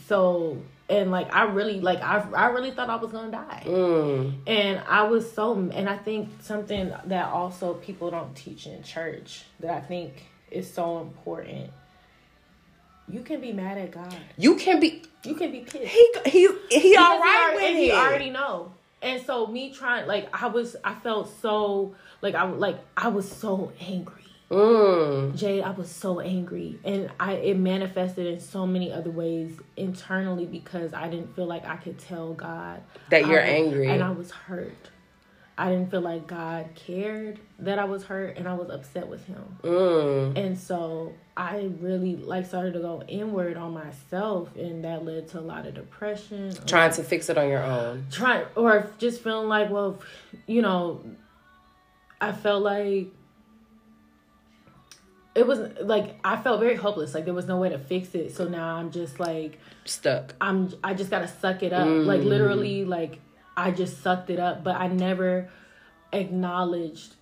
So and like I really like I I really thought I was gonna die. Mm. And I was so, and I think something that also people don't teach in church that I think is so important. You can be mad at God. You can be You can be pissed. he he he all right he, with already, it. he already know. And so me trying, like I was, I felt so, like I like I was so angry. Mm. Jade, I was so angry, and I it manifested in so many other ways internally because I didn't feel like I could tell God That you're was- angry. and I was hurt. I didn't feel like God cared that I was hurt, and I was upset with Him. Mm. And so I really like started to go inward on myself, and that led to a lot of depression. Trying to fix it on your own. trying or just feeling like, well, you know, I felt like it was like I felt very hopeless. Like there was no way to fix it. So now I'm just like Stuck. I'm I just gotta suck it up. Like literally, like I just sucked it up. But I never acknowledged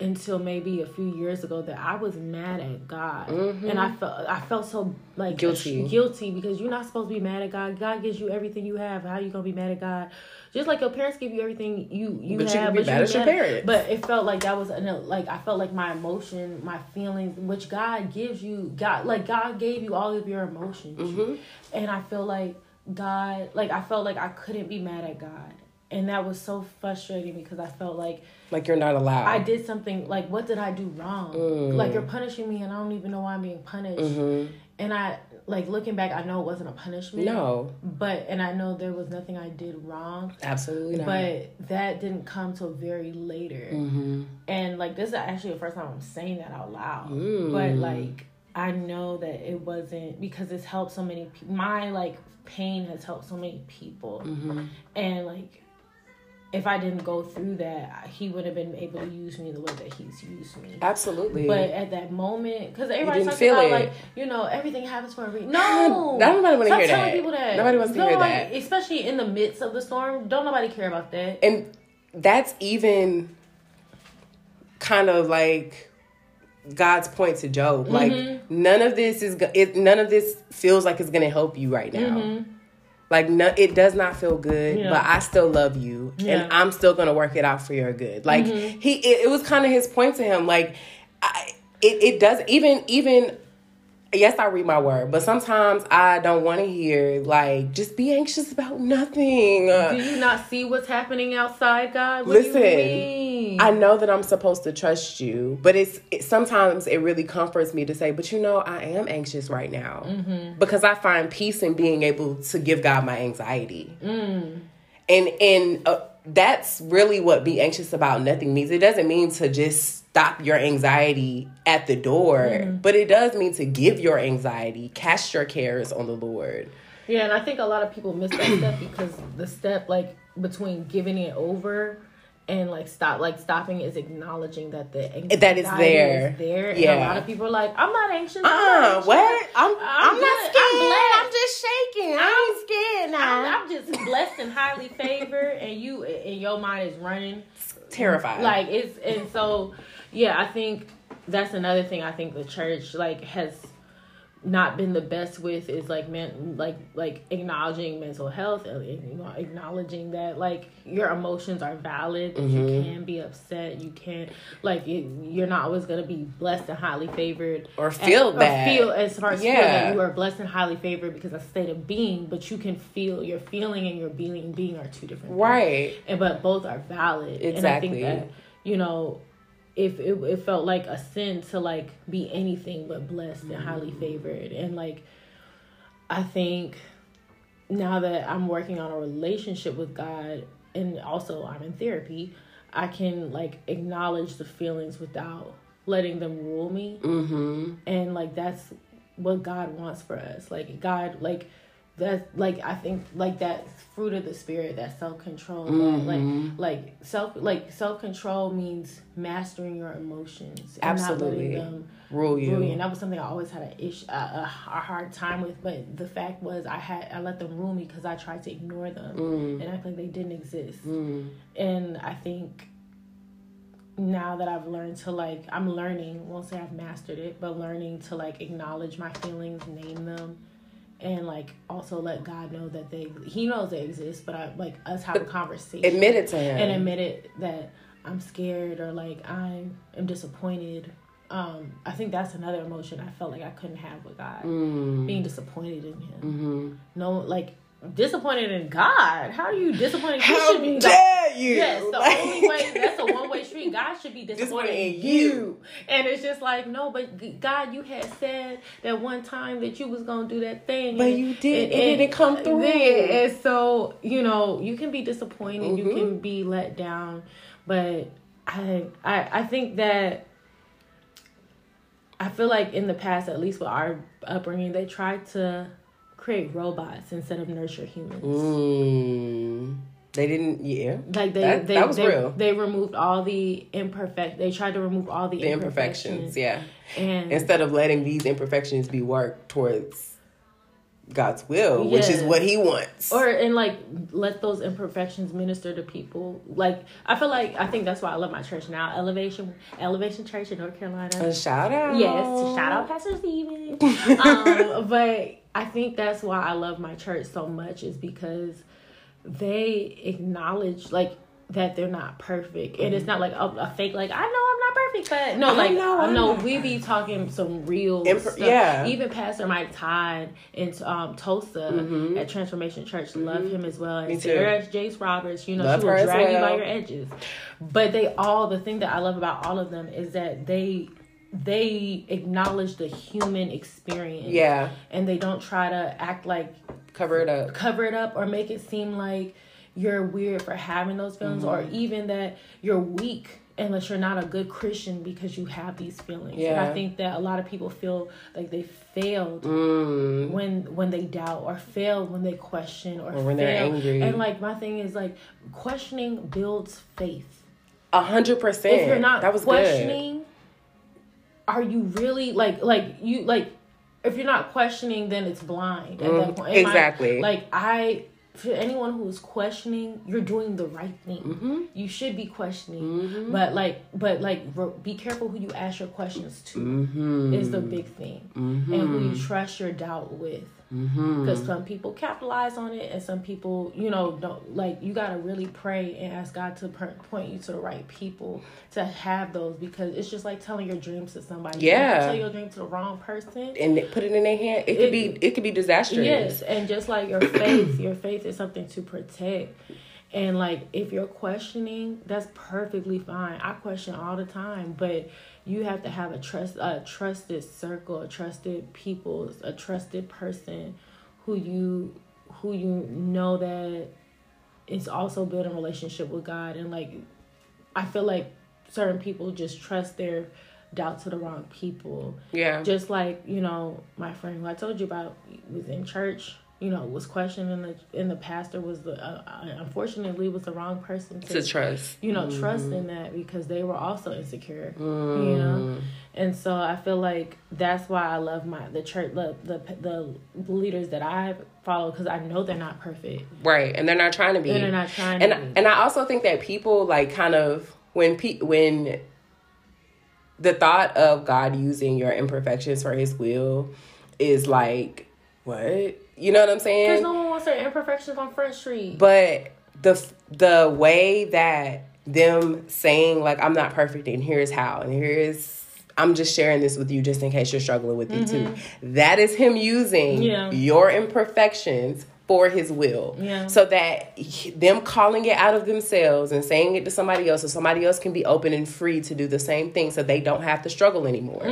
until maybe a few years ago that I was mad at God, and I felt I felt so like Guilty. guilty because you're not supposed to be mad at God. God gives you everything you have. How you gonna be mad at God? Just like your parents give you everything you you But you have, can be but mad you at your parents. But it felt like that was an, like I felt like my emotion, my feelings, which God gives you. God like God gave you all of your emotions, Mm-hmm. and I feel like God like I felt like I couldn't be mad at God, and that was so frustrating because I felt like Like you're not allowed. I did something like what did I do wrong? Mm. Like you're punishing me and I don't even know why I'm being punished. Mm-hmm. And I like looking back, I know it wasn't a punishment. No, But and I know there was nothing I did wrong. absolutely not. But that didn't come till very later. mm-hmm. And like this is actually the first time I'm saying that out loud. Mm. But like I know that it wasn't because it's helped so many people. My like pain has helped so many people, Mm-hmm. and like if I didn't go through that, he would have been able to use me the way that he's used me. Absolutely. But at that moment, because everybody's feel about it. like you know everything happens for a reason. No, Nobody wanna hear telling that. People that Nobody wants to hear that. especially in the midst of the storm. Don't nobody care about that. and that's even kind of like God's point to Job. Like Mm-hmm. none of this is it, none of this feels like it's going to help you right now. Mm-hmm. Like no, it does not feel good, Yeah. but I still love you, Yeah. Mm-hmm. and I'm still gonna work it out for your good. Like he, it, it was kind of his point to him. Like, I, it, it does even even. Yes, I read my word, but sometimes I don't want to hear like just be anxious about nothing. Do you not see what's happening outside, God? What Listen? I know that I'm supposed to trust you, but it's it, sometimes it really comforts me to say, but you know, I am anxious right now Mm-hmm. because I find peace in being able to give God my anxiety, Mm. and and uh, that's really what be anxious about nothing means. It doesn't mean to just stop your anxiety at the door, Mm-hmm. but it does mean to give your anxiety, cast your cares on the Lord. Yeah, and I think a lot of people miss that step because the step like between giving it over and like stop like stopping is acknowledging that the anxiety That it's there. is there. And a lot of people are like, I'm not anxious. I'm Uh, what? I'm, I'm, good. not I'm scared. blessed. I'm, just shaking. I ain't scared now. I'm, I'm just blessed and highly favored, and you and your mind is running terrified. like it's and so yeah i think that's another thing i think the church like has not been the best with is like man like like acknowledging mental health you acknowledging that like your emotions are valid that Mm-hmm. you can be upset you can like it, you're not always going to be blessed and highly favored Or feel that. or feel as far as Yeah. that you are blessed and highly favored because a state of being but you can feel your feeling and your being being are two different things right. and but both are valid. Exactly. And I think that you know, if it, it felt like a sin to like be anything but blessed and highly favored, and like, I think now that I'm working on a relationship with God, and also I'm in therapy, I can like acknowledge the feelings without letting them rule me Mm-hmm. and like that's what God wants for us. Like God, like that, like I think like that fruit of the spirit, that self control, Mm-hmm. like like self like self control means mastering your emotions and Absolutely. not letting them Rule you. rule you. And that was something I always had a ish a, a, a hard time with. But the fact was, I had I let them rule me because I tried to ignore them Mm. and act like they didn't exist. Mm. And I think now that I've learned to like, I'm learning, won't say I've mastered it, but learning to like acknowledge my feelings, name them, and like also let God know that they, He knows they exist, but I like us have a conversation. Admit it to him. And admit it that I'm scared or like I am disappointed. Um, I think that's another emotion I felt like I couldn't have with God. Mm. Being disappointed in Him. Mm-hmm. No, like disappointed in God. How are you disappointed? You How should be- dare you? Yes, the Like- only way that's a one way street. God should be disappointed in you. And it's just like, no, but God, you had said that one time that you was gonna do that thing. But and- you did. and- It didn't come through. Yeah, and so, you know, you can be disappointed, you Mhm. can be let down, but I I I think that I feel like in the past, at least with our upbringing, they tried to create robots instead of nurture humans. Mm. They didn't. Yeah. Like they, That- they, that was they, real. they removed all the imperfect. They tried to remove all the, The imperfections. imperfections. Yeah. And Instead of letting these imperfections be worked towards God's will, which is what He wants. or and like let those imperfections minister to people. Like I feel like I think that's why I love my church now. Elevation, Elevation Church in North Carolina. a shout out. Yes, shout out Pastor Steven. (laughs) um, but I think that's why I love my church so much is because they acknowledge like that they're not perfect, and it's not like a, a fake like I know I'm not perfect, but no, I like know, I I know we be talking some real Imper- stuff. yeah. Even Pastor Mike Todd in um, Tulsa at Transformation Church, love him as well, and Mm-hmm. Sarah Jakes Roberts. You know, Love she will drag you by your edges, but they all the thing that I love about all of them is that they they acknowledge the human experience Yeah. and they don't try to act like Cover it up. cover it up or make it seem like you're weird for having those feelings or Mm-hmm. even that you're weak unless you're not a good Christian because you have these feelings. And Yeah. I think that a lot of people feel like they failed Mm. when when they doubt or fail when they question or, Or when they're angry. And like my thing is like questioning builds faith. A hundred percent. If you're not that was good. Are you really like like you like if you're not questioning then it's blind at Mm, that point. Am I- exactly. like I for anyone who is questioning, you're doing the right thing. Mm-hmm. You should be questioning, but like, but like, be careful who you ask your questions to. Mm-hmm. Is the big thing, and who you trust your doubt with. Mm-hmm. Because some people capitalize on it, and some people, you know, don't like. You gotta really pray and ask God to per- point you to the right people to have those. Because it's just like telling your dreams to somebody. If you Yeah. tell your dream to the wrong person, and put it in their hand. It could be it could be disastrous. Yes, and just like your faith, your faith is something to protect. And like if you're questioning, that's perfectly fine. I question all the time, but you have to have a trust a trusted circle, a trusted people, a trusted person who you who you know that is also building a relationship with God. And like I feel like certain people just trust their doubt to the wrong people. Yeah. just like you know my friend who I told you about was in church you know was questioned questioning the and the pastor was the uh, uh, unfortunately was the wrong person to, to trust. you know trust in that because they were also insecure you know and so I feel like that's why I love my the church the the, the leaders that I follow because I know they're not perfect Right. And they're not trying to be. and they're not trying and and I also think that people like kind of when pe- when the thought of God using your imperfections for His will is like what you know what I'm saying? because no one wants their imperfections on Front Street But the the way that them saying like I'm not perfect and here's how and here's I'm just sharing this with you just in case you're struggling with it too. That is him using Mm-hmm. Yeah. your imperfections for his will. Yeah. So that them calling it out of themselves and saying it to somebody else so somebody else can be open and free to do the same thing so they don't have to struggle anymore.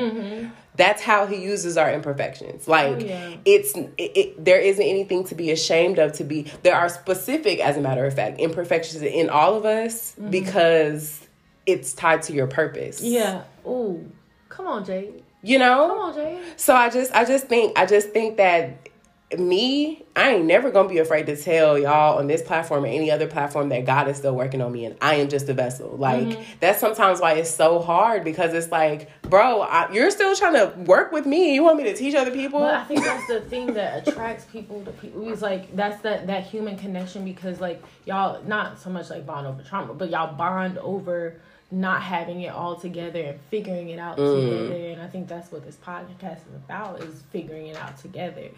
That's how he uses our imperfections. Like Mm-hmm. Oh, yeah. it's it, it, there isn't anything to be ashamed of to be there are specific as a matter of fact imperfections in all of us because it's tied to your purpose. yeah ooh come on Jade You know? come on Jade So I just I just think I just think that me, I ain't never gonna be afraid to tell y'all on this platform or any other platform that God is still working on me and I am just a vessel. Like Mm-hmm. that's sometimes why it's so hard because it's like, bro, I, you're still trying to work with me. You want me to teach other people? But I think that's the thing that attracts people to people. It's like that's that that human connection because like y'all not so much like bond over trauma, but y'all bond over not having it all together and figuring it out mm. together. And I think that's what this podcast is about is figuring it out together.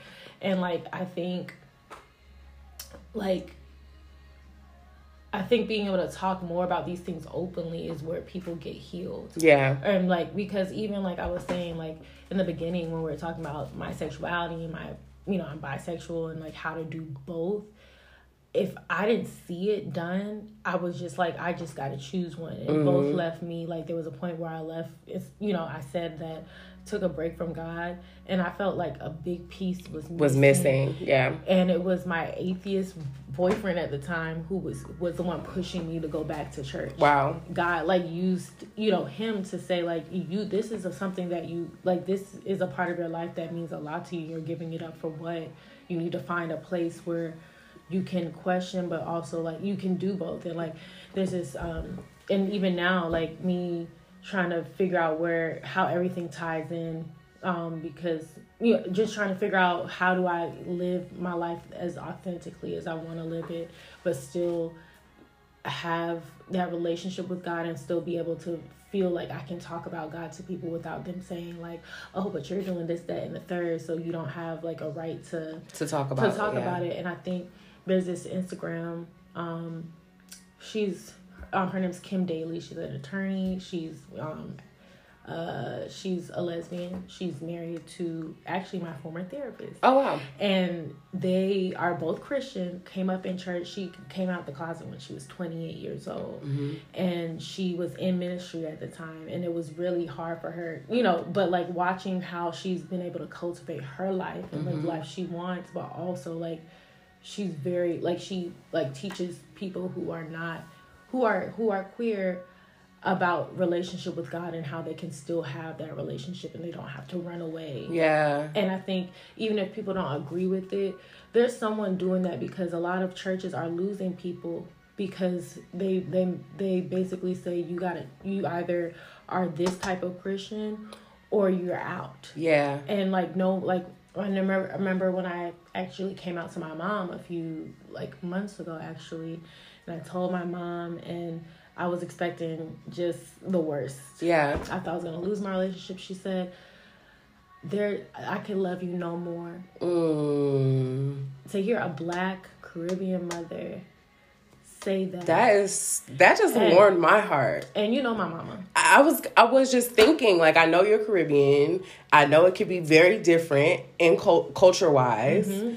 And like I think like I think being able to talk more about these things openly is where people get healed yeah. and like because even like I was saying like in the beginning when we were talking about my sexuality and my you know I'm bisexual and like how to do both if I didn't see it done I was just like I just got to choose one and mm-hmm. both left me like there was a point where I left it's you know I said that took a break from God and I felt like a big piece was missing Was missing. Yeah. and it was my atheist boyfriend at the time who was was the one pushing me to go back to church Wow. God like used you know him to say like you this is a, something that you like this is a part of your life that means a lot to you you're giving it up for what you need to find a place where you can question but also like you can do both and like there's this um and even now like me trying to figure out where how everything ties in um because you know just trying to figure out how do I live my life as authentically as I want to live it but still have that relationship with God and still be able to feel like I can talk about God to people without them saying like, "Oh, but you're doing this, that, and the third, so you don't have like a right to To talk about to talk it. yeah. about it." And I think there's this Instagram. Um, she's um, her name's Kim Daly. She's an attorney. She's um, uh, she's a lesbian. She's married to actually my former therapist Oh wow. and they are both Christian. Came up in church. She came out the closet when she was 28 years old, and she was in ministry at the time. And it was really hard for her, you know. But like watching how she's been able to cultivate her life and live the life she wants, but also like she's very like she like teaches people who are not who are who are queer about relationship with God and how they can still have that relationship and they don't have to run away. Yeah. And I think even if people don't agree with it, there's someone doing that because a lot of churches are losing people because they they they basically say you got to you either are this type of Christian or you're out. Yeah. And like no like I remember I remember when I actually came out to my mom a few like months ago actually and I told my mom and I was expecting just the worst. Yeah. I thought I was gonna lose my relationship. She said, "There, I can love you no more." Mm. To hear a black Caribbean mother say that, That is that just Hey. warmed my heart. and you know my mama. I was I was just thinking like I know you're Caribbean. I know it could be very different in cul- culture wise. Mm-hmm.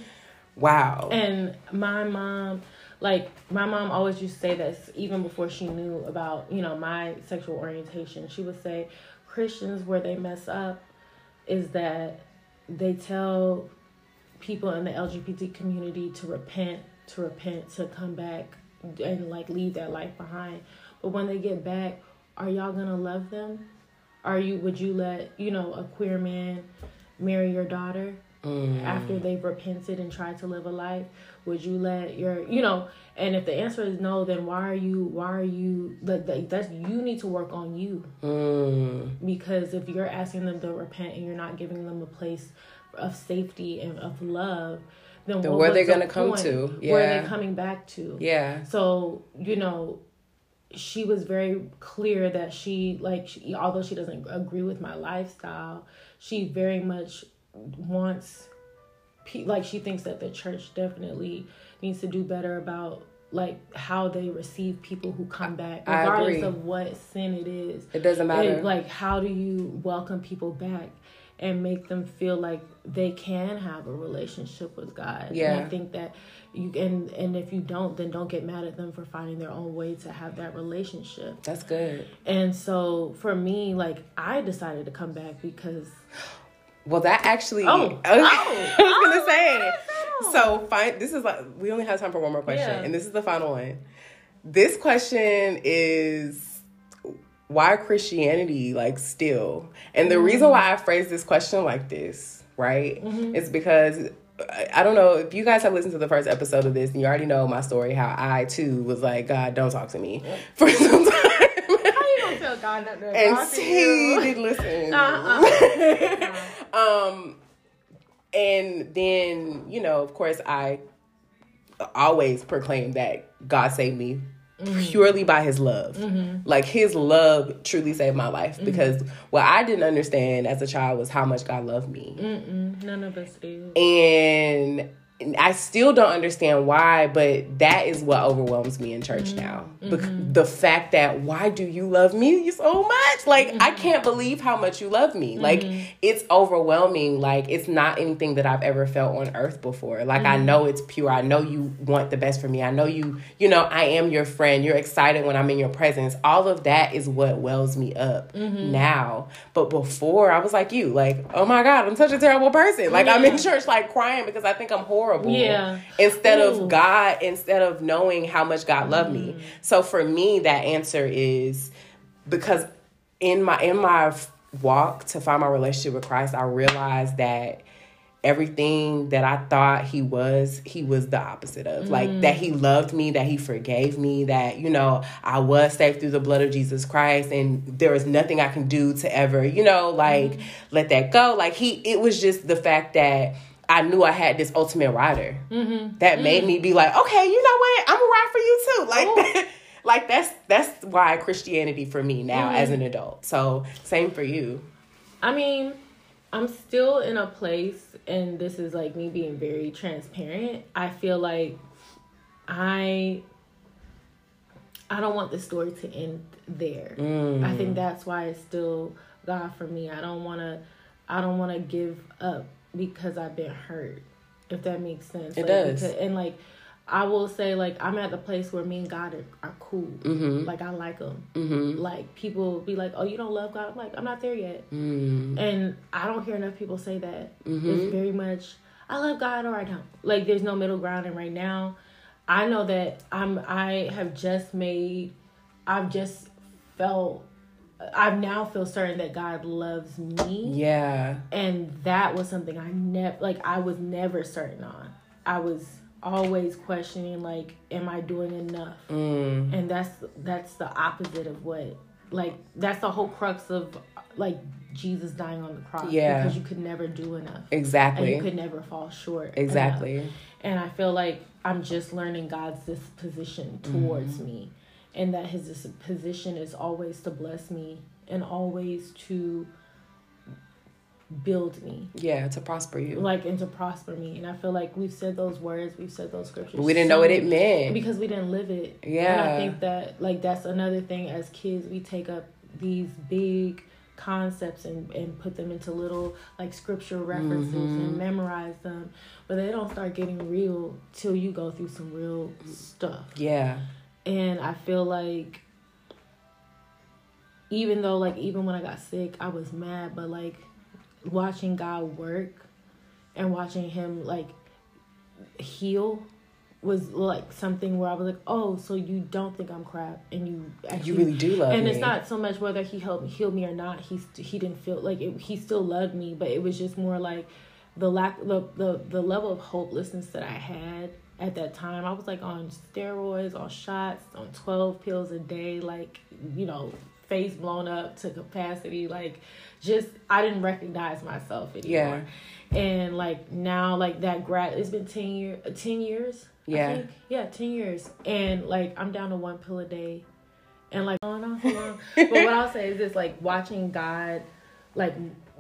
Wow. And my mom, like my mom, always used to say this even before she knew about you know my sexual orientation. She would say Christians where they mess up is that they tell people in the LGBT community to repent, to repent, to come back and like leave their life behind. But when they get back, are y'all gonna love them? Are you would you let, you know, a queer man marry your daughter after they've repented and tried to live a life? Would you let your you know, and if the answer is no, then why are you why are you that that- that's you need to work on you Mm. because if you're asking them to repent and you're not giving them a place of safety and of love, then, Then where they what's the gonna come to? Where are they coming back to? Yeah. So you know, she was very clear that she like, she, although she doesn't agree with my lifestyle, she very much wants, like, she thinks that the church definitely needs to do better about like how they receive people who come back, regardless of what sin it is. It doesn't matter. And, like, how do you welcome people back and make them feel like they can have a relationship with God? And Yeah. I think that you and and if you don't, then don't get mad at them for finding their own way to have that relationship. That's good. And so for me, like, I decided to come back because (gasps) Well, that actually. Oh. (laughs) I was, Oh. (laughs) I was gonna Oh, say. So, fine. This is like we only have time for one more question, Yeah. and this is the final one. This question is why Christianity like still, and the reason mm. why I phrase this question like this, right, it's because. I don't know if you guys have listened to the first episode of this, and you already know my story. How I too was like, God, don't talk to me (laughs) for some time. how you gonna tell God not to and he did listen. (laughs) Uh-uh. um, and then you know, of course, I always proclaim that God saved me purely by His love. Mm-hmm. Like His love truly saved my life mm-hmm. because what I didn't understand as a child was how much God loved me Mm-mm, none of us do. and I still don't understand why, but that is what overwhelms me in church mm-hmm. now. Bec- mm-hmm. the fact that why do you love me so much? Like I mm-hmm. can't believe how much you love me. Like it's overwhelming. Like it's not anything that I've ever felt on earth before. Like I know it's pure. I know you want the best for me. I know you. You know I am your friend. You're excited when I'm in your presence. All of that is what wells me up now. But before I was like you. Like oh my god, I'm such a terrible person. Like I'm in church like crying because I think I'm horrible. Yeah. Instead Ooh. of God, instead of knowing how much God loved Mm. me. So for me, that answer is because in my in my walk to find my relationship with Christ, I realized that everything that I thought he was, he was the opposite of. Like that he loved me, that he forgave me, that, you know, I was saved through the blood of Jesus Christ and there is nothing I can do to ever, you know, like let that go. Like he it was just the fact that I knew I had this ultimate rider mm-hmm. that made mm. me be like, okay, you know what? I'm gonna ride for you too. Like, (laughs) like that's that's why Christianity for me now as mm-hmm. an adult. So same for you. I mean, I'm still in a place, and this is like me being very transparent. I feel like I I don't want the story to end there. I think mm. that's why it's still God for me. I don't want to I don't want to give up because I've been hurt. If that makes sense. It Like, does. because- and like I will say like I'm at the place where me and God are, are cool. Mm-hmm. Like I like them. Mm-hmm. Like people be like, "Oh, you don't love God." I'm like, "I'm not there yet." Mm-hmm. And I don't hear enough people say that. Mhm. It's very much I love God or I don't. Like there's no middle ground and right now I know that I'm I have just made I've just felt I now feel certain that God loves me. Yeah. And that was something I never like I was never certain on. I was always questioning like am I doing enough? Mm. And that's that's the opposite of what like that's the whole crux of like Jesus dying on the cross Yeah. because you could never do enough. And Exactly. you could never fall short. Exactly. enough. And I feel like I'm just learning God's disposition towards Mm-hmm. me, and that His disposition is always to bless me and always to build me, Yeah, to prosper you. like and to prosper me. And I feel like we've said those words, we've said those scriptures. But we didn't know what it meant. because we didn't live it. Yeah. And. I think that like that's another thing as kids we take up these big concepts and, and put them into little like scripture references Mm-hmm. and memorize them. But they don't start getting real till you go through some real stuff. Yeah. And I feel like even though like even when I got sick, I was mad, but like watching God work and watching him like heal was like something where I was like, "Oh, so you don't think I'm crap and you actually You really do love and me. And it's not so much whether he helped heal me or not. He he didn't feel like it, he still loved me, but it was just more like the lack the, the the level of hopelessness that I had at that time. I was like on steroids, on shots, on twelve pills a day, like you know, face blown up to capacity, like just I didn't recognize myself anymore. Yeah. And like now, like that grad, it's been ten year, ten years. Yeah. I think. yeah, ten years, and like I'm down to one pill a day, and like on so long. but what I'll (laughs) say is this: like watching God, like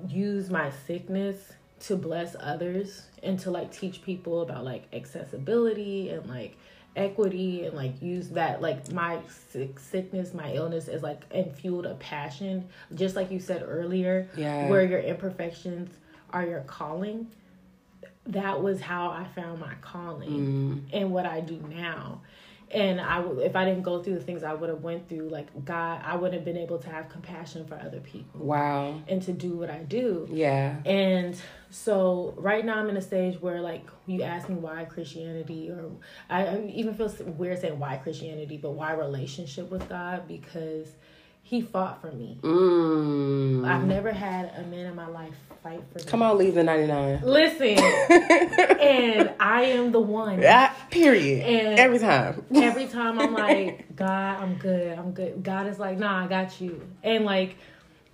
use my sickness to bless others and to like teach people about like accessibility and like equity and like use that like my sick, sickness my illness is like and fueled a passion just like you said earlier Yeah. where your imperfections are your calling that was how I found my calling mm-hmm. and what I do now. And I would, if I didn't go through the things I would have went through, like God, I wouldn't have been able to have compassion for other people Wow. and to do what I do. Yeah. And so right now I'm in a stage where like you ask me why Christianity or I, I even feel weird saying why Christianity, but why relationship with God because he fought for me. Mm. I've never had a man in my life fight for me. Come on, leave the 99. Listen, (laughs) and I am the one. Ah, period. And- Every time. Every time I'm like, (laughs) God, I'm good. I'm good. God is like, nah, I got you. And like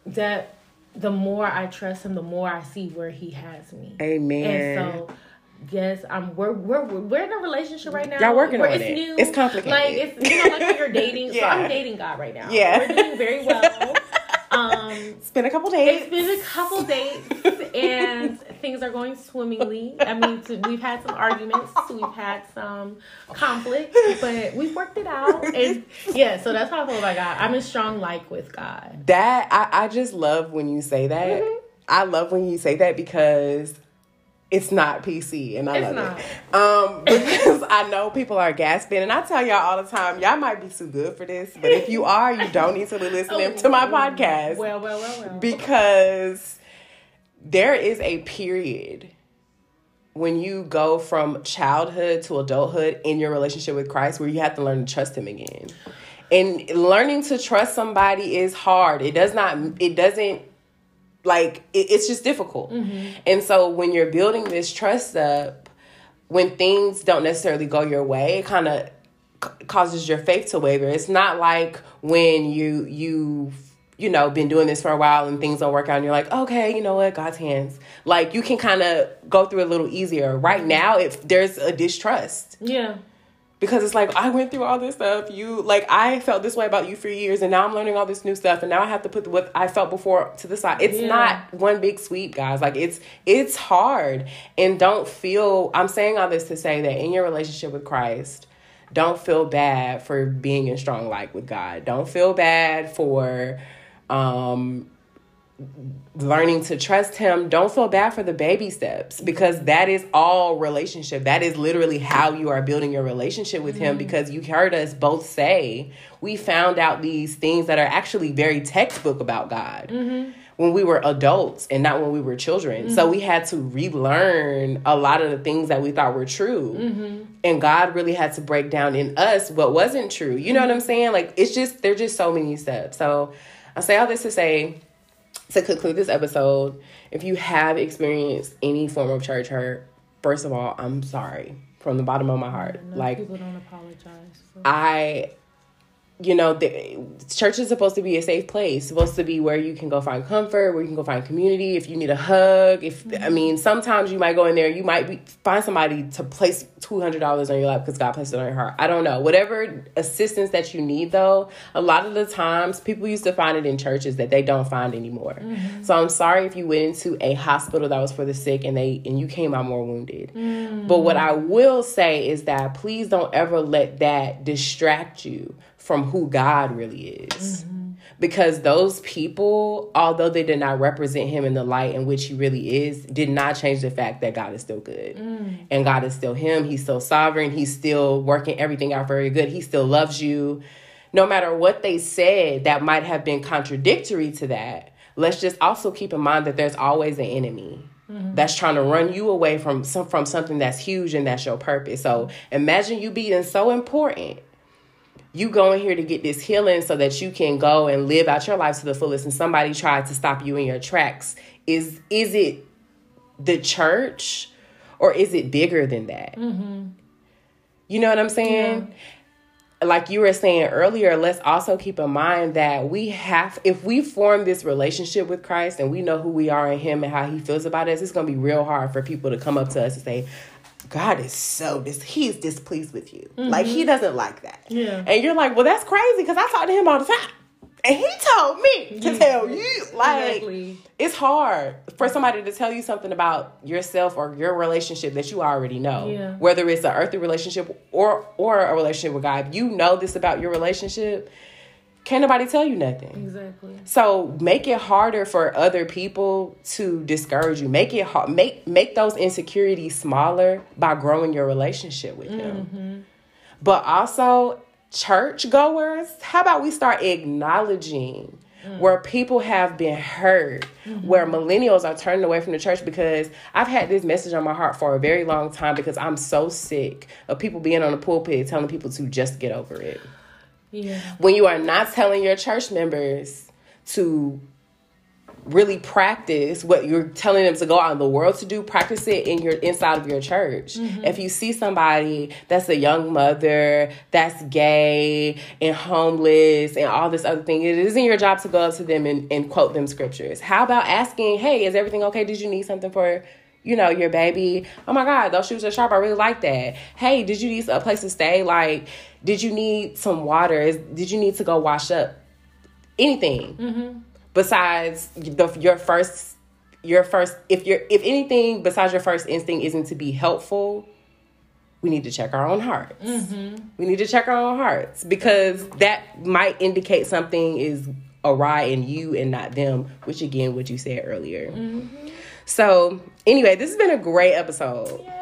that, the more I trust Him, the more I see where He has me. Amen. And so, yes, I'm. We're we're we're in a relationship right now. Y'all working on it's it. New. It's complicated. Like it's you know like when you're (laughs) dating. So Yeah. I'm dating God right now. Yeah. we're doing very (laughs) well. Um, it's been a couple days. it's been a couple dates (laughs) and things are going swimmingly. I mean, to, we've had some arguments, we've had some conflict, but we've worked it out. And yeah, so that's how I feel about God. I'm in strong like with God. That I, I just love when you say that. Mm-hmm. I love when you say that because it's not PC and I It's love it. Um, (laughs) because I know people are gasping and I tell y'all all the time, y'all might be too good for this, but if you are, you don't need to be listening to my podcast Well, well, well, well. because there is a period when you go from childhood to adulthood in your relationship with Christ where you have to learn to trust him again. And learning to trust somebody is hard. It does not it doesn't like it, it's just difficult. Mm-hmm. And so when you're building this trust up when things don't necessarily go your way, it kind of c- causes your faith to waver. It's not like when you you you know been doing this for a while and things don't work out and you're like, okay, you know what, God's hands. Like you can kind of go through a little easier. Right mm-hmm. now, if there's a distrust yeah. Because it's like I went through all this stuff. You like I felt this way about you for years, and now I'm learning all this new stuff, and now I have to put what I felt before to the side. It's Yeah. not one big sweep, guys. Like it's it's hard, and don't feel. I'm saying all this to say that in your relationship with Christ, don't feel bad for being in strong like with God. Don't feel bad for um learning to trust him don't feel bad for the baby steps because that is all relationship that is literally how you are building your relationship with him because you heard us both say we found out these things that are actually very textbook about god when we were adults and not when we were children. Mm-hmm. So we had to relearn a lot of the things that we thought were true. Mm-hmm. And God really had to break down in us what wasn't true. You know what I'm saying? Like it's just there's just so many steps. So I say all this to say to conclude this episode, if you have experienced any form of church hurt, first of all, I'm sorry from the bottom of my heart. No, like people don't apologize. For- I you know, the church is supposed to be a safe place, supposed to be where you can go find comfort, where you can go find community. If you need a hug, if mm-hmm. I mean, sometimes you might go in there, you might be, find somebody to place two hundred dollars on your lap because God placed it on your heart. I don't know. Whatever assistance that you need, though, a lot of the times people used to find it in churches that they don't find anymore. Mm-hmm. So I'm sorry if you went into a hospital that was for the sick and they and you came out more wounded. Mm-hmm. But what I will say is that please don't ever let that distract you from who God really is. Mm-hmm. Because those people, although they did not represent him in the light in which he really is, did not change the fact that God is still good. Mm. And God is still him. He's still sovereign. He's still working everything out very good. He still loves you. No matter what they said that might have been contradictory to that, let's just also keep in mind that there's always an enemy. Mm-hmm. That's trying to run you away from some from something that's huge and that's your purpose. So imagine you being so important you going here to get this healing so that you can go and live out your life to the fullest and somebody tried to stop you in your tracks is is it the church or is it bigger than that mm-hmm. you know what i'm saying yeah. like you were saying earlier let's also keep in mind that we have if we form this relationship with christ and we know who we are in him and how he feels about us it's going to be real hard for people to come up to us and say God is so dis he's displeased with you. Mm-hmm. Like he doesn't like that. Yeah. And you're like, well, that's crazy because I talk to him all the time. And he told me to yeah. tell you. Like exactly. it's hard for somebody to tell you something about yourself or your relationship that you already know. Yeah. Whether it's an earthly relationship or or a relationship with God. If you know this about your relationship, can't nobody tell you nothing. Exactly. So make it harder for other people to discourage you. Make it hard. Make make those insecurities smaller by growing your relationship with them. Mm-hmm. But also, church goers, how about we start acknowledging mm. where people have been hurt, mm-hmm. where millennials are turning away from the church because I've had this message on my heart for a very long time because I'm so sick of people being on the pulpit telling people to just get over it. Yeah. When you are not telling your church members to really practice what you're telling them to go out in the world to do practice it in your inside of your church mm-hmm. if you see somebody that's a young mother that's gay and homeless and all this other thing it isn't your job to go up to them and, and quote them scriptures how about asking hey is everything okay did you need something for you know, your baby. Oh my God, those shoes are sharp. I really like that. Hey, did you need a place to stay? Like, did you need some water? Did you need to go wash up? Anything mm-hmm. besides the your first your first if you're if anything besides your first instinct isn't to be helpful we need to check our own hearts mm-hmm. we need to check our own hearts because that might indicate something is awry in you and not them which again what you said earlier mm-hmm. So anyway this has been a great episode Yay.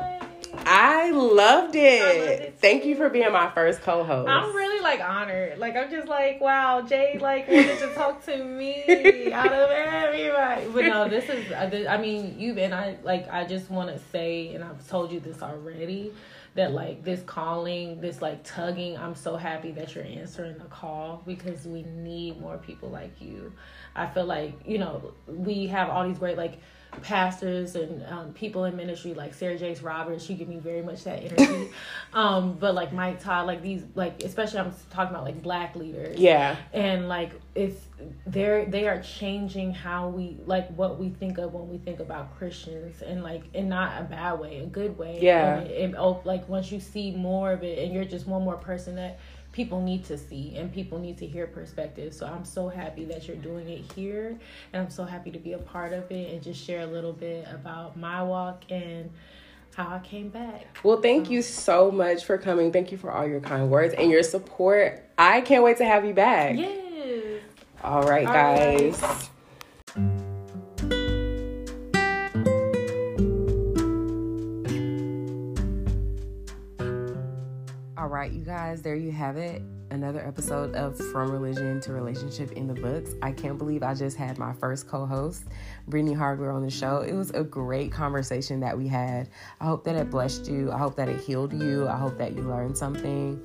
I loved it. I loved it Thank you for being my first co-host. I'm really like honored. Like I'm just like, wow, Jay like wanted to talk to me (laughs) out of everybody. But no, this is. Uh, I mean, you and I like. I just want to say, and I've told you this already that like this calling, this like tugging, I'm so happy that you're answering the call because we need more people like you. I feel like, you know, we have all these great like pastors and um, people in ministry like Sarah Jakes Roberts. She give me very much that energy. (laughs) um, but like Mike Todd, like these, like especially I'm talking about like black leaders. Yeah. And like it's they're they are changing how we like what we think of when we think about Christians and like in not a bad way, a good way. Yeah. And it, oh, like once you see more of it, and you're just one more person that people need to see and people need to hear perspective. So I'm so happy that you're doing it here and I'm so happy to be a part of it and just share a little bit about my walk and how I came back. Well, thank you so much for coming. Thank you for all your kind words and your support. I can't wait to have you back. Yes. All right, guys. All right. Right, you guys, there you have it. another episode of From Religion to Relationship in the Books. I can't believe I just had my first co host, Brittany Hardware, on the show. It was a great conversation that we had. I hope that it blessed you. I hope that it healed you. I hope that you learned something.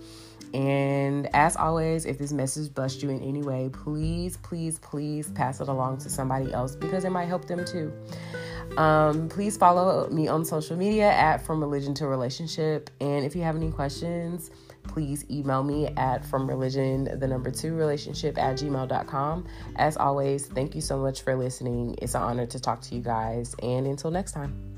And as always, if this message blessed you in any way, please, please, please pass it along to somebody else because it might help them too. Um, please follow me on social media at From Religion to Relationship. And if you have any questions, please email me at from religion the number two relationship at gmail.com as always thank you so much for listening. It's an honor to talk to you guys and until next time